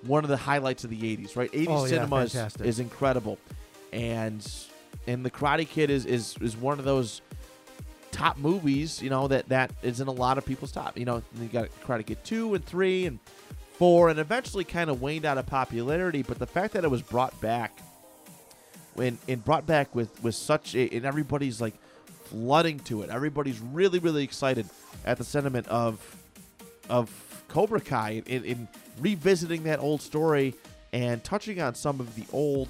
one of the highlights of the '80s, right? '80s Oh, yeah, cinema is, is incredible, and and the Karate Kid is is is one of those top movies, you know, that that is in a lot of people's top. You know, you got Karate Kid two and three and four, and eventually kind of waned out of popularity. But the fact that it was brought back, when and brought back with with such a, and everybody's like flooding to it. Everybody's really really excited at the sentiment of of Cobra Kai in, in revisiting that old story and touching on some of the old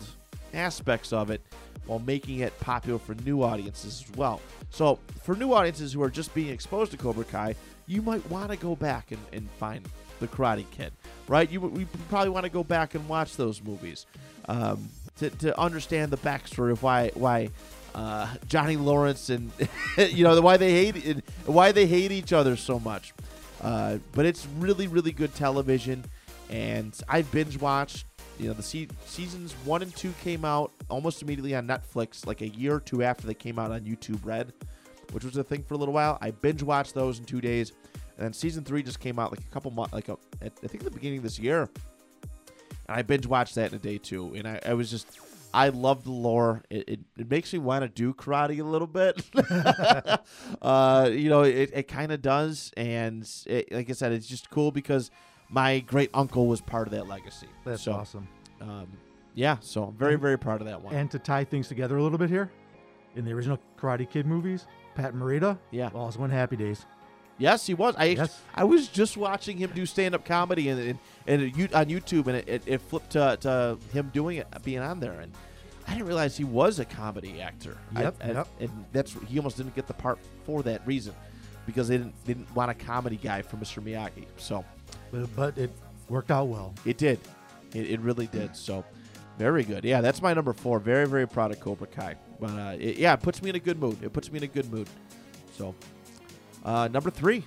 aspects of it while making it popular for new audiences as well. So, for new audiences who are just being exposed to Cobra Kai, you might want to go back and, and find the Karate Kid, right? You we probably want to go back and watch those movies um, to, to understand the backstory of why why uh, Johnny Lawrence and (laughs) you know why they hate why they hate each other so much. Uh, but it's really really good television, and I binge watched. You know the se- seasons one and two came out almost immediately on Netflix, like a year or two after they came out on YouTube Red, which was a thing for a little while. I binge watched those in two days, and then season three just came out like a couple months, like a, at, I think the beginning of this year, and I binge watched that in a day too. And I, I was just, I love the lore. It, it, it makes me want to do karate a little bit. (laughs) (laughs) uh, you know, it, it kind of does, and it, like I said, it's just cool because my great uncle was part of that legacy. That's so, awesome. Um, yeah, so I'm very very proud of that one. And to tie things together a little bit here, in the original Karate Kid movies, Pat Morita, yeah, also one Happy Days. yes, he was. I Yes. I was just watching him do stand up comedy and and, and you- on YouTube, and it, it, it flipped to, to him doing it, being on there, and I didn't realize he was a comedy actor. I- Yep, I- And that's he almost didn't get the part for that reason, because they didn't they didn't want a comedy guy for Mr. Miyagi. So But, but it worked out well. it did, it, it really did. So very good. Yeah, that's my number four. Very very proud of Cobra Kai. But uh, it, yeah, it puts me in a good mood. It puts me in a good mood. So uh, number three.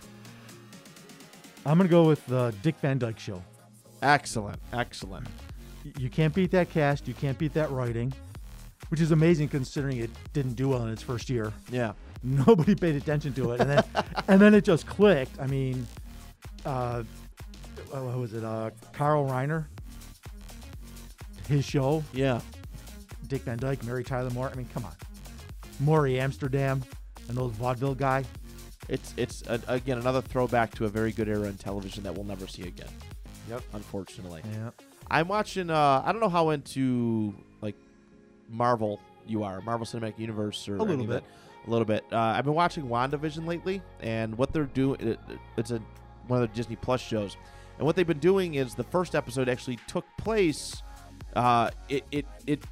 I'm going to go with the Dick Van Dyke Show. Excellent, excellent. You can't beat that cast. You can't beat that writing, which is amazing considering it didn't do well in its first year. Yeah, (laughs) Nobody paid attention to it, and then and then it just clicked. I mean, uh, what was it? Uh, Carl Reiner, his show, yeah. Dick Van Dyke, Mary Tyler Moore. I mean, come on, Morey Amsterdam, and those vaudeville guy. It's it's a, again another throwback to a very good era in television that we'll never see again. Yep. Unfortunately, Yeah. I'm watching. Uh, I don't know how into like Marvel you are, Marvel Cinematic Universe, or A little bit. A little bit. Uh, I've been watching WandaVision lately, and what they're doing. It, it's a one of the Disney Plus shows, and what they've been doing is the first episode actually took place. Uh, it it it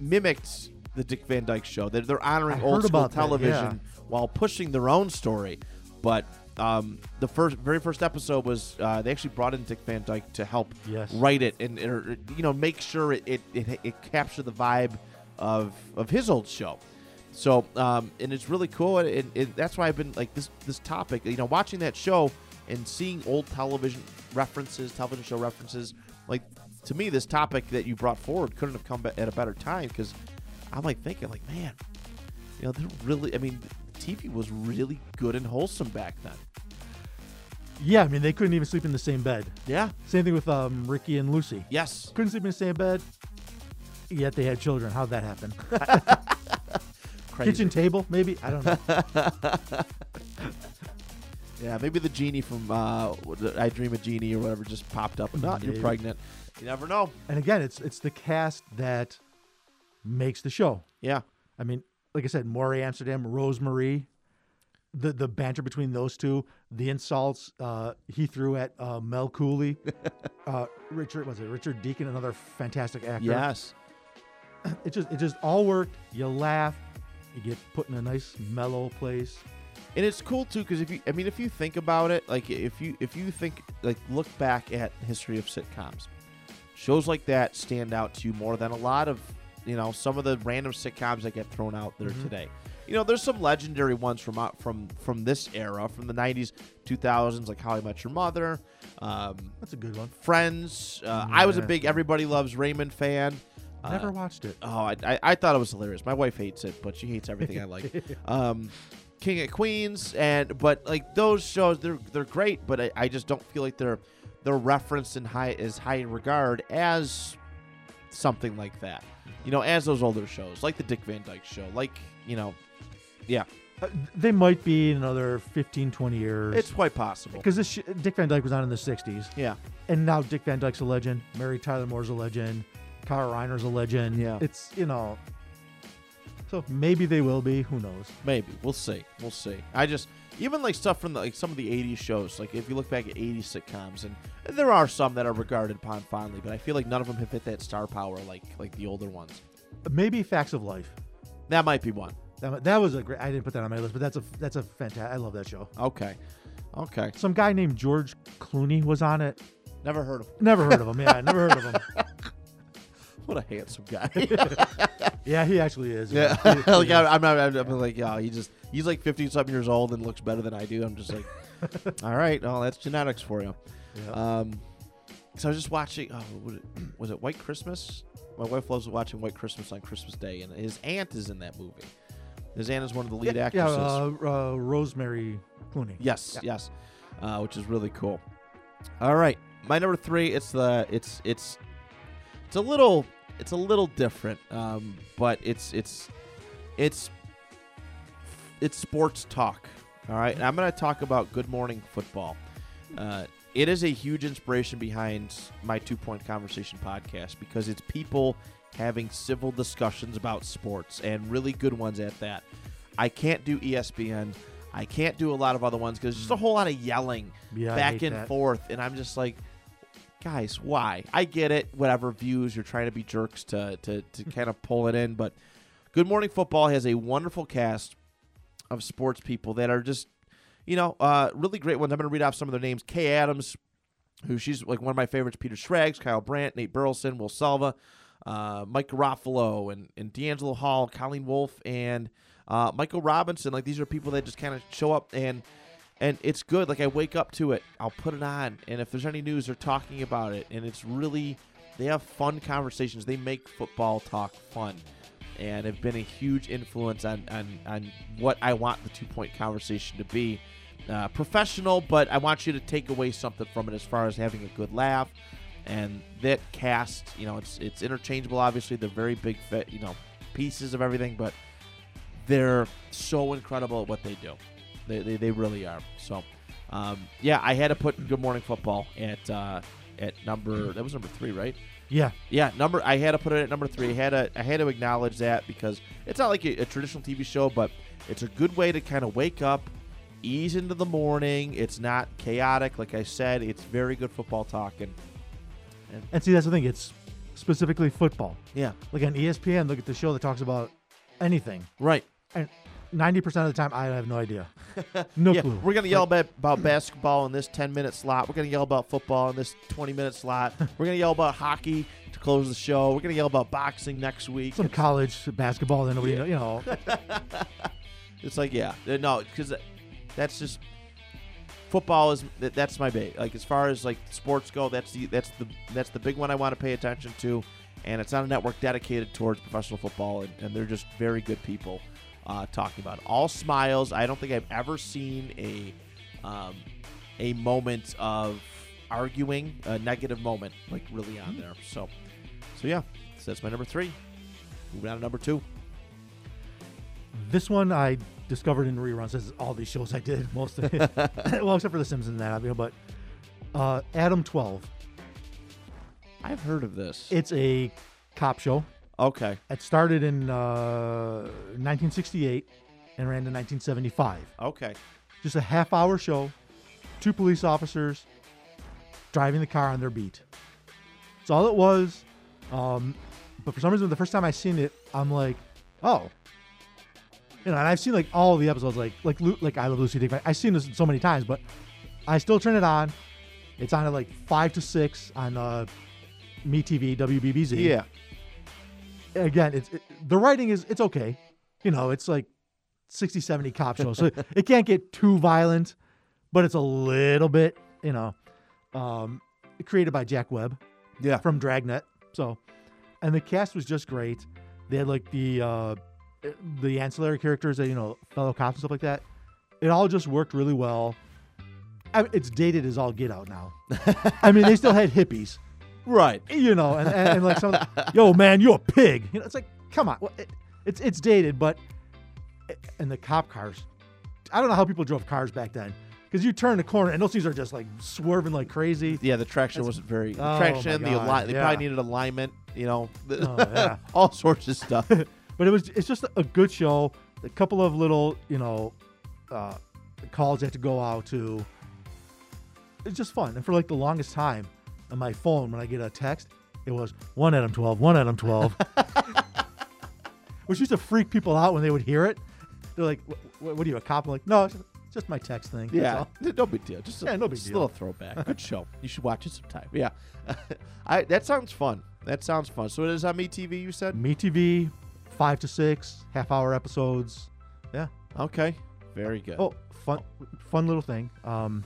mimicked the Dick Van Dyke Show. They're, they're honoring I old school about that, television while pushing their own story. But um, the first, very first episode was uh, they actually brought in Dick Van Dyke to help Yes. write it and or, you know make sure it it, it, it captured the vibe of of his old show. So um, and it's really cool, and, and, and that's why I've been like this this topic. You know, watching that show and seeing old television references, television show references. Like to me, this topic that you brought forward couldn't have come at a better time because I'm like thinking like, man, you know, they're really. I mean, TV was really good and wholesome back then. Yeah, I mean they couldn't even sleep in the same bed. Yeah. Same thing with um, Ricky and Lucy. Yes. Couldn't sleep in the same bed. Yet they had children. How'd that happen? (laughs) Kitchen table, maybe? I don't know. (laughs) Yeah, maybe the genie from uh, I Dream of Jeannie or whatever just popped up. and Not you're Maybe. pregnant. You never know. And again, it's it's the cast that makes the show. Yeah. I mean, like I said, Morey Amsterdam, Rosemary, the the banter between those two, the insults uh, he threw at uh, Mel Cooley, (laughs) uh, Richard was it Richard Deacon, another fantastic actor. Yes. it just it just all worked. You laugh, you get put in a nice mellow place. And it's cool too because if you, I mean, if you think about it, like if you if you think like look back at history of sitcoms, shows like that stand out to you more than a lot of you know some of the random sitcoms that get thrown out there Mhm. today. You know, there's some legendary ones from out from from this era, from the '90s, 2000s, like How I Met Your Mother, um, That's a good one. Friends. Uh, I was a big Everybody Loves Raymond fan. Uh, Never watched it. Oh, I, I, I thought it was hilarious. My wife hates it, but she hates everything I like. (laughs) Um, King of Queens, and but like those shows, they're they're great, but I, I just don't feel like they're they're referenced in high as high in regard as something like that. You know, as those older shows, like the Dick Van Dyke Show, like you know, yeah, Uh, they might be in another 15, 20 years. it's quite possible. because this sh- Dick Van Dyke was on in the '60s, Yeah, and now Dick Van Dyke's a legend. Mary Tyler Moore's a legend. Kyle Reiner's a legend. Yeah. it's you know. So maybe they will be. Who knows? maybe we'll see. We'll see. I just even like stuff from the, like some of the '80s shows. Like if you look back at '80s sitcoms, and, there are some that are regarded upon fondly, but I feel like none of them have hit that star power like like the older ones. Maybe Facts of Life. That might be one. That, that was a great. I didn't put that on my list, but that's a that's a fantastic. I love that show. Okay, okay. Some guy named George Clooney was on it. Never heard of. Never heard of him. Yeah, never heard of him. (laughs) What a handsome guy. (laughs) Yeah, he actually is. yeah, He- (laughs) he like. I, I'm not. I'm, I'm like, yeah, he just he's like 50 something years old and looks better than I do. I'm just like, (laughs) all right, well, that's genetics for you. Yeah. Um, so I was just watching. Oh, what it, was it White Christmas? My wife loves watching White Christmas on Christmas Day, and his aunt is in that movie. His aunt is one of the lead yeah, actresses. uh, uh, Rosemary Clooney. yes, yeah. yes, uh, which is really cool. All right, my number three. It's the it's it's it's a little it's a little different, um, but it's it's it's it's sports talk. All right, and I'm going to talk about Good Morning Football. Uh, it is a huge inspiration behind my Two Point Conversation podcast because it's people having civil discussions about sports and really good ones at that. I can't do ESPN. I can't do a lot of other ones because there's just a whole lot of yelling Yeah, back and that. forth, and I'm just like, guys, why? I get it. Whatever views you're trying to be jerks to to to (laughs) kind of pull it in, but Good Morning Football has a wonderful cast of sports people that are just, you know, uh, really great ones. I'm going to read off some of their names. Kay Adams, who she's like one of my favorites. Peter Schrags, Kyle Brandt, Nate Burleson, Will Selva, uh, Mike Garafolo, and and DeAngelo Hall, Colleen Wolfe, and uh, Michael Robinson. Like these are people that just kind of show up and and it's good. Like I wake up to it, I'll put it on, and if there's any news, they're talking about it, and it's really they have fun conversations. They make football talk fun, and have been a huge influence on on, on what I want the two point conversation to be. Uh, professional, but I want you to take away something from it as far as having a good laugh. And that cast, you know, it's it's interchangeable. Obviously, they're very big, you know, pieces of everything, but they're so incredible at what they do. They, they, they really are. So, um, yeah, I had to put Good Morning Football at uh, at number that was number three, right? Yeah, Yeah, number I had to put it at number three. I had to I had to acknowledge that because it's not like a, a traditional TV show, but it's a good way to kind of wake up, ease into the morning. It's not chaotic, like I said. It's very good football talk, and and see that's the thing. It's specifically football. yeah, Like on ESPN, look at the show that talks about anything. right. And ninety percent of the time, I have no idea. (laughs) No yeah, clue. we're gonna yell about, about basketball in this ten minute slot. We're gonna yell about football in this twenty minute slot. (laughs) We're gonna yell about hockey to close the show. We're gonna yell about boxing next week. Some college basketball that nobody, know, you know. (laughs) It's like yeah, no, because that's just football is that, that's my bait. Like as far as like sports go, that's the that's the that's the big one I want to pay attention to, and it's on a network dedicated towards professional football, and, and they're just very good people uh, talking about. All smiles. I don't think I've ever seen a um, a moment of arguing, a negative moment, like really on there. So, so yeah, so that's my number three. Moving on to number two. This one I discovered in reruns as all these shows I did most of it. well, except for The Simpsons and that, you know, but uh, Adam 12. I've heard of this. It's a cop show. Okay. It started in uh, 1968 and ran to 1975. Okay. Just a half hour show, two police officers driving the car on their beat. That's all it was. Um, but for some reason, the first time I seen it, I'm like, oh. You know, and I've seen like all the episodes, like like Lu- like I Love Lucy Dick. I've seen this so many times, but I still turn it on. It's on at like five to six on uh, Me TV, WBBZ Yeah. Again, it's it, the writing is it's okay. You know, it's like 60, 70 cop shows, so (laughs) it can't get too violent, but it's a little bit, you know, um, created by Jack Webb Yeah. from Dragnet. So, and the cast was just great. They had like the uh, the ancillary characters that you know, fellow cops and stuff like that. It all just worked really well. I it's dated as all get out now. (laughs) I mean, they still had hippies Right. you know, and, and, and like some, yo, man, you're a pig. You know, it's like, come on, well, it, it's it's dated, but and the cop cars, I don't know how people drove cars back then, because you turn the corner and those things are just like swerving like crazy. Yeah, the traction wasn't very the Oh, traction. The God, ali- they yeah. probably needed alignment. You know, the- Oh, (laughs) yeah. all sorts of stuff. (laughs) But it was it's just a good show. A couple of little, you know, uh, calls you have to go out to. It's just fun, and for like the longest time, on my phone when I get a text, it was one Adam twelve, one Adam twelve, (laughs) which used to freak people out when they would hear it. They're like, "What, what are you, a cop?" I'm like, "No, it's just, my text thing." that's Yeah, all." (laughs) no big deal. Just a, Yeah, no big just a deal. little throwback. Good show. You should watch it sometime. Yeah, (laughs) I that sounds fun. That sounds fun. So it is on MeTV. You said Me TV, five to six, half hour episodes. Yeah. okay. Very good. Oh, fun, fun little thing. Um,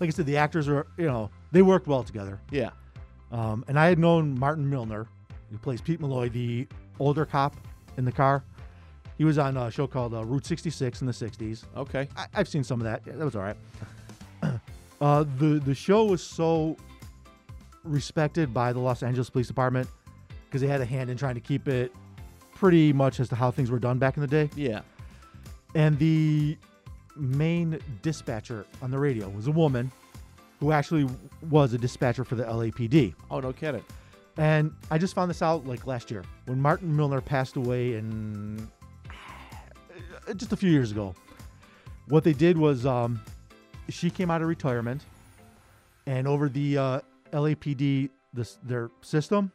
like I said, the actors are, you know, they worked well together. yeah. Um, and I had known Martin Milner, who plays Pete Malloy, the older cop in the car. He was on a show called uh, Route 66 in the 60s. Okay. I, I've seen some of that. Yeah, that was all right. (clears throat) uh, the the show was so respected by the Los Angeles Police Department because they had a hand in trying to keep it pretty much as to how things were done back in the day. Yeah. And the main dispatcher on the radio was a woman who actually was a dispatcher for the LAPD. Oh no kidding. And I just found this out like last year when Martin Milner passed away in just a few years ago. What they did was um, she came out of retirement, and over the uh, LAPD this their system,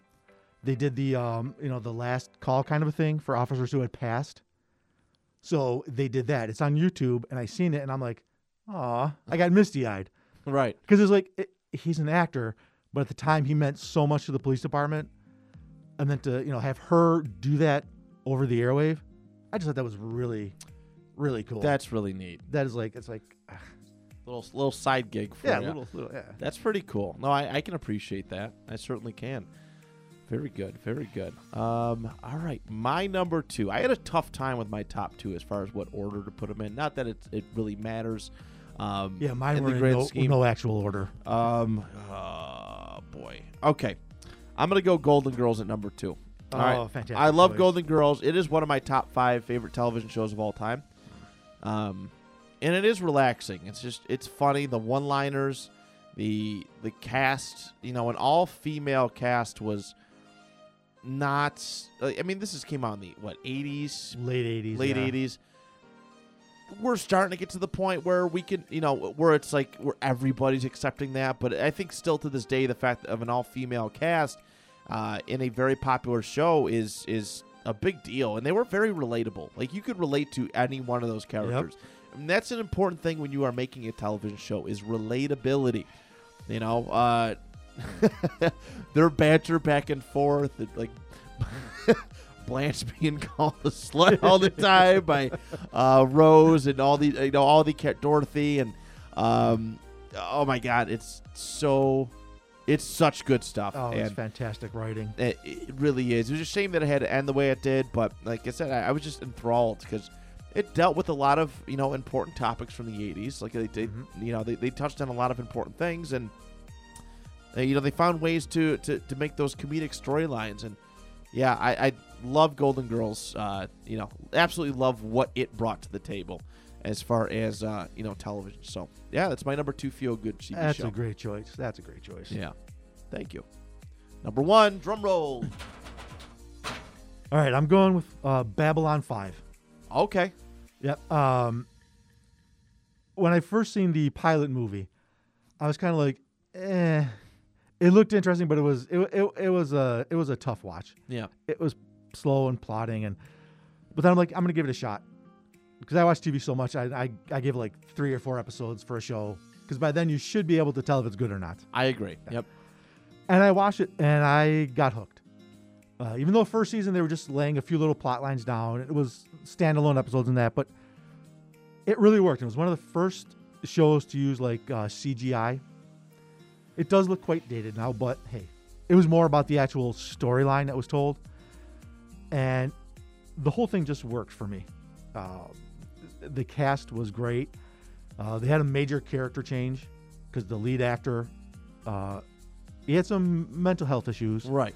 they did the um, you know the last call kind of a thing for officers who had passed. So they did that. It's on YouTube, and I seen it, and I'm like, "Aw, I got misty eyed." Right. because it's like it, he's an actor, but at the time he meant so much to the police department, and then to you know have her do that over the airwave, I just thought that was really, really cool. That's really neat. that is like it's like Little little side gig for yeah, you. little, little yeah. That's pretty cool. No, I, I can appreciate that. I certainly can. Very good. Very good. Um, all right. My number two. I had a tough time with my top two as far as what order to put them in. Not that it, it really matters. Um, Yeah, mine in were the in no, scheme. no actual order. Um, oh, boy. Okay. I'm going to go Golden Girls at number two. All right. Oh, fantastic I love choice. Golden Girls. It is one of my top five favorite television shows of all time. Um, and it is relaxing. It's just it's funny. The one-liners, the the cast. You know, an all-female cast was not. I mean, this is came out in the what 80s, Late eighties, late 80s. We're starting to get to the point where we can, you know, where it's like where everybody's accepting that. But I think still to this day, the fact of an all-female cast uh, in a very popular show is is a big deal, and they were very relatable. Like you could relate to any one of those characters. And that's an important thing when you are making a television show is relatability. You know, uh, (laughs) their banter back and forth, and, like (laughs) Blanche (laughs) being called a slut all the time by uh, Rose and all the you know all the ca- Dorothy and um, oh my God, it's so it's such good stuff. Oh, it's fantastic writing. it, it really is. It was a shame that it had to end the way it did, but like I said, I, I was just enthralled because it dealt with a lot of you know important topics from the '80s. Like they did, you know, they, they touched on a lot of important things, and uh, you know they found ways to to, to make those comedic storylines. And yeah, I, I love Golden Girls. Uh, you know, absolutely love what it brought to the table as far as uh, you know television. So yeah, that's my number two feel good TV That's show. a great choice. That's a great choice. yeah, thank you. Number one, drum roll. All right, I'm going with uh, Babylon Five. okay. Yep. Um, when I first seen the pilot movie, I was kind of like, eh. It looked interesting, but it was it, it, it was a it was a tough watch. Yeah. It was slow and plotting, and but then I'm like, I'm gonna give it a shot because I watch TV so much. I I, I give like three or four episodes for a show because by then you should be able to tell if it's good or not. I agree. Yep. And I watched it and I got hooked. Uh, even though first season they were just laying a few little plot lines down, it was standalone episodes and that, but it really worked. It was one of the first shows to use like uh, CGI. It does look quite dated now, but hey, it was more about the actual storyline that was told, and the whole thing just worked for me. Uh, the cast was great. Uh, they had a major character change because the lead actor uh, he had some mental health issues, Right.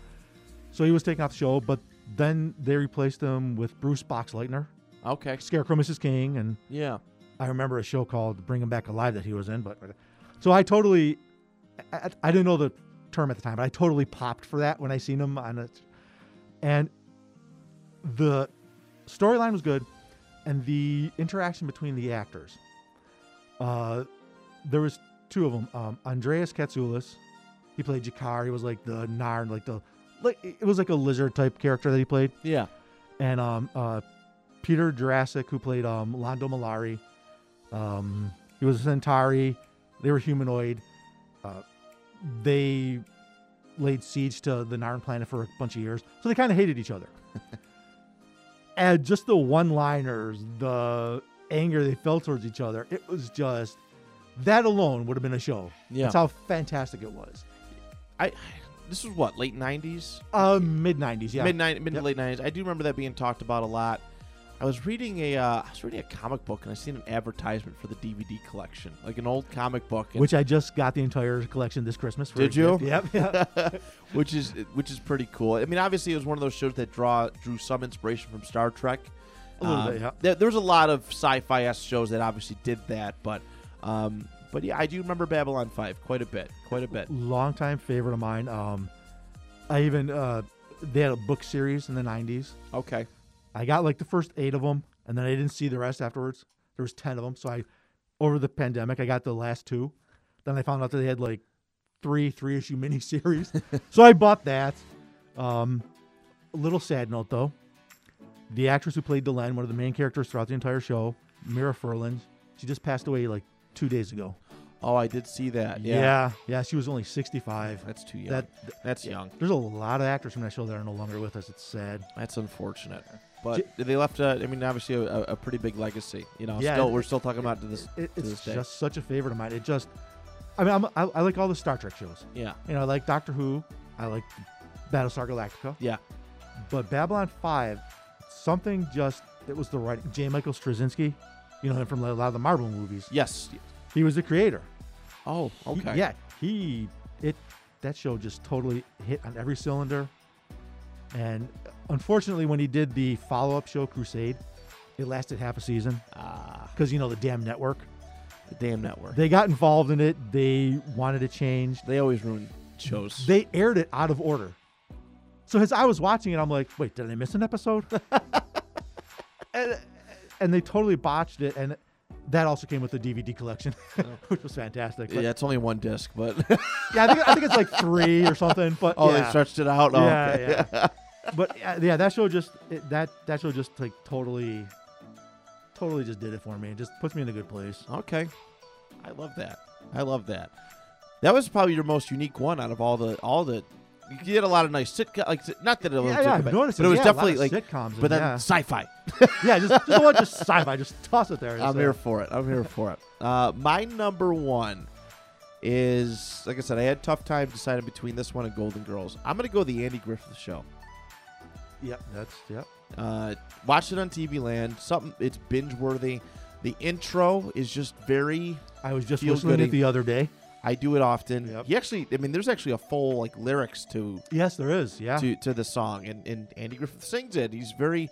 so he was taken off the show. But then they replaced him with Bruce Boxleitner, Okay. Scarecrow, Mrs. King, and Yeah. I remember a show called Bring 'Em Back Alive that he was in. But so I totally, I, I didn't know the term at the time, but I totally popped for that when I seen him on it, and the storyline was good, and the interaction between the actors. Uh, there was two of them. Um, Andreas Katsulas, he played G'Kar. He was like the Narn, like the like it was like a lizard type character that he played Yeah. and um, uh, Peter Jurasik, who played um, Londo Mollari. Um, he was a Centauri. They were humanoid. Uh, they laid siege to the Narn planet for a bunch of years, so they kind of hated each other. (laughs) and just the one-liners, the anger they felt towards each other, it was just that alone would have been a show. Yeah. That's how fantastic it was. I. This was what late '90s. Uh, mid '90s, yeah. mid mid to Yep. late nineties. I do remember that being talked about a lot. I was reading a uh, I was reading a comic book and I seen an advertisement for the DVD collection, like an old comic book, and- Which I just got the entire collection this Christmas. For Did you? Yep. Yeah. (laughs) which is which is pretty cool. I mean, obviously, it was one of those shows that draw drew some inspiration from Star Trek. A little Um, bit, yeah. There, there was a lot of sci-fi s shows that obviously did that, but um, but yeah, I do remember Babylon Five quite a bit, quite a bit. longtime favorite of mine. Um, I even uh, they had a book series in the '90s. Okay, I got like the first eight of them, and then I didn't see the rest afterwards. There was ten of them, so I over the pandemic I got the last two. Then I found out that they had like three three issue (laughs) miniseries, so I bought that. Um, a little sad note though, the actress who played Delenn, one of the main characters throughout the entire show, Mira Furlan, she just passed away like two days ago. oh, I did see that. Yeah, yeah, yeah she was only 65. that's too young. That that's young. there's a lot of actors from that show that are no longer with us. It's sad. That's unfortunate. But J- they left. Uh, I mean, obviously, a, a pretty big legacy. You know, Yeah, still it- we're still talking about to this. It, To it's this day. just such a favorite of mine. It just, I mean, I'm, I, I like all the Star Trek shows. Yeah, You know, I like Doctor Who. I like Battlestar Galactica. yeah, But Babylon 5, something just, it was the right. J. Michael Straczynski, you know him from a lot of the Marvel movies. yes. He was the creator. Oh, He- okay. yeah, he, it, that show just totally hit on every cylinder. And unfortunately, when he did the follow up show, Crusade, it lasted half a season Ah, because, you know, the damn network. the damn network. They got involved in it. They wanted it changed. They always ruin shows. They aired it out of order. So as I was watching it, I'm like, wait, did I miss an episode? (laughs) and, and they totally botched it. And that also came with the DVD collection, (laughs) which was fantastic. But, yeah, it's only one disc, but yeah, I think, I think it's like three or something. But (laughs) oh, yeah. they stretched it out. Oh, yeah, okay. yeah. But uh, yeah, that show just it, that that show just like totally, totally just did it for me. It just puts me in a good place. Okay. I love that. I love that. That was probably your most unique one out of all the all the. You did a lot of nice sitcom, like not that it was, Yeah, yeah, I've noticed but it was yeah, a lot definitely of like, sitcoms. but then and, sci-fi. yeah, (laughs) yeah, just just, what, just sci-fi, just toss it there. I'm uh, here for it. I'm here for it. Uh, my number one is like I said. I had a tough time deciding between this one and Golden Girls. I'm gonna go the Andy Griffith Show. Yep, that's yep. Uh, watched it on TV Land. Something it's binge worthy. The intro is just very I was just listening to it the other day. I do it often. Yep. He actually, I mean, there's actually a full like lyrics to Yes, there is. Yeah. to to the song, and and Andy Griffith sings it. He's very,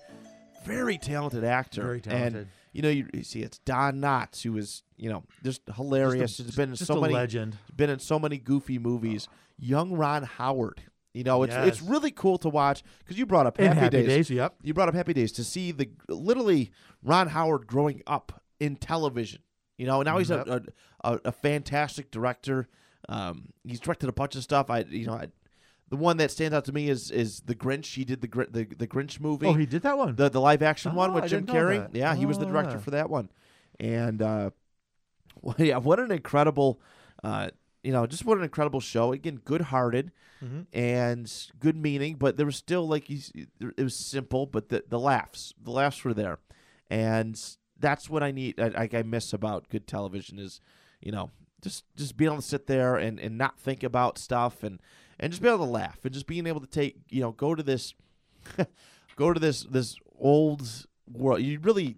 very talented actor. Very talented. And you know, you, you see, it's Don Knotts who is you know just hilarious. Just a- He's been in so a many legend. been in so many goofy movies. Young Ron Howard. You know, it's it's really cool to watch because you brought up Happy, Happy Days. Days, yep. You brought up Happy Days to see the literally Ron Howard growing up in television. You know, now he's Yep. a, a, a fantastic director. Um, he's directed a bunch of stuff. I you know, I, the one that stands out to me is is the Grinch. He did the the, the Grinch movie. Oh, he did that one. the the live action one Oh, with I Jim Carrey. Yeah, he was the director yeah. for that one. And uh, well, (laughs) yeah, what an incredible, uh, you know, just what an incredible show. Again, good hearted Mhm. and good meaning, but there was still like it was simple, but the the laughs, the laughs were there, and that's what I need. I, I miss about good television is, you know, just just being able to sit there and and not think about stuff and and just be able to laugh and just being able to take you know go to this (laughs) go to this this old world. You really.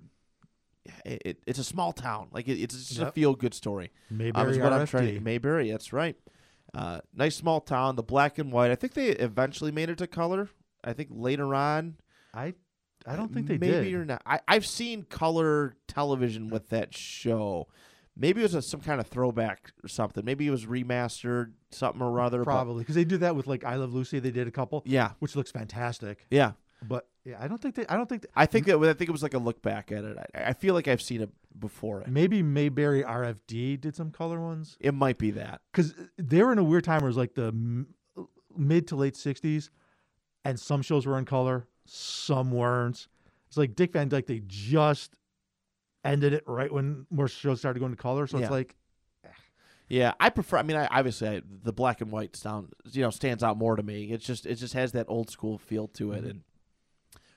It, it's a small town. Like it, it's just a feel good story. Um, Mayberry is what I'm RFD. trying. Mayberry, that's right. Uh, nice small town. The black and white. I think they eventually made it to color. I think later on. I I don't think they did. maybe did. or not. I, I've seen color television with that show. Maybe it was a, some kind of throwback or something. Maybe it was remastered, something or other. Probably because they do that with like I Love Lucy. They did a couple, yeah, which looks fantastic. yeah. But yeah, I don't think they. I don't think. I think that I think it was like a look back at it. I, I feel like I've seen it before. It, maybe Mayberry RFD did some color ones it might be that. because they were in a weird time where it was like the m- mid to late '60s, and some shows were in color, some weren't. It's like Dick Van Dyke. They just ended it right when more shows started going to color. So Yeah. it's like Yeah, I prefer. I mean, I, obviously, I, the black and white sound, you know, stands out more to me. It's just, it just has that old school feel to it, Mhm. and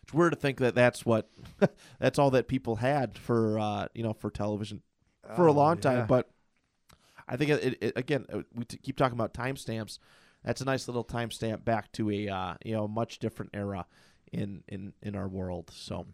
it's weird to think that that's what, (laughs) that's all that people had for, uh, you know, for television for a oh, long time. yeah. But I think it, it, it again, uh, we t- keep talking about timestamps. That's a nice little timestamp back to a, uh, you know, much different era in in in our world. So.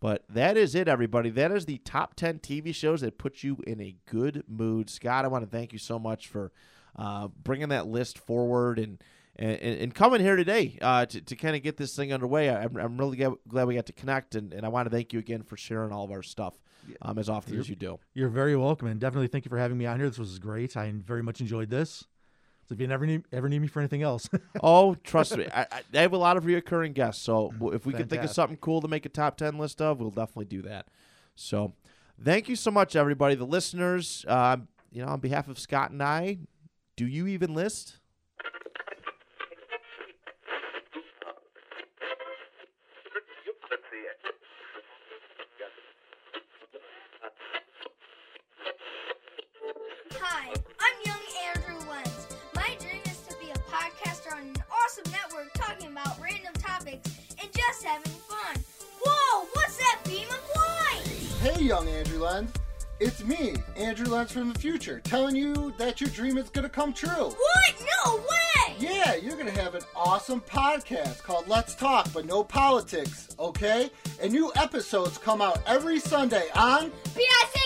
But that is it, everybody. That is the top 10 TV shows that put you in a good mood. Scott, I want to thank you so much for uh, bringing that list forward and and, and coming here today uh, to, to kind of get this thing underway. I, I'm, I'm really glad- we got to connect, and, and I want to thank you again for sharing all of our stuff um, as often as you do. You're very welcome, and definitely thank you for having me on here. This was great. I very much enjoyed this. So if you never need ever need me for anything else, (laughs) oh, trust me, I, I have a lot of reoccurring guests. So if we can think of something cool to make a top ten list of, we'll definitely do that. So, thank you so much, everybody, the listeners. Uh, you know, on behalf of Scott and I, do you even list? It's me, Andrew Lenz from the future, telling you that your dream is gonna come true. What? No way! Yeah, you're gonna have an awesome podcast called Let's Talk, but no politics, okay? And new episodes come out every Sunday on PIC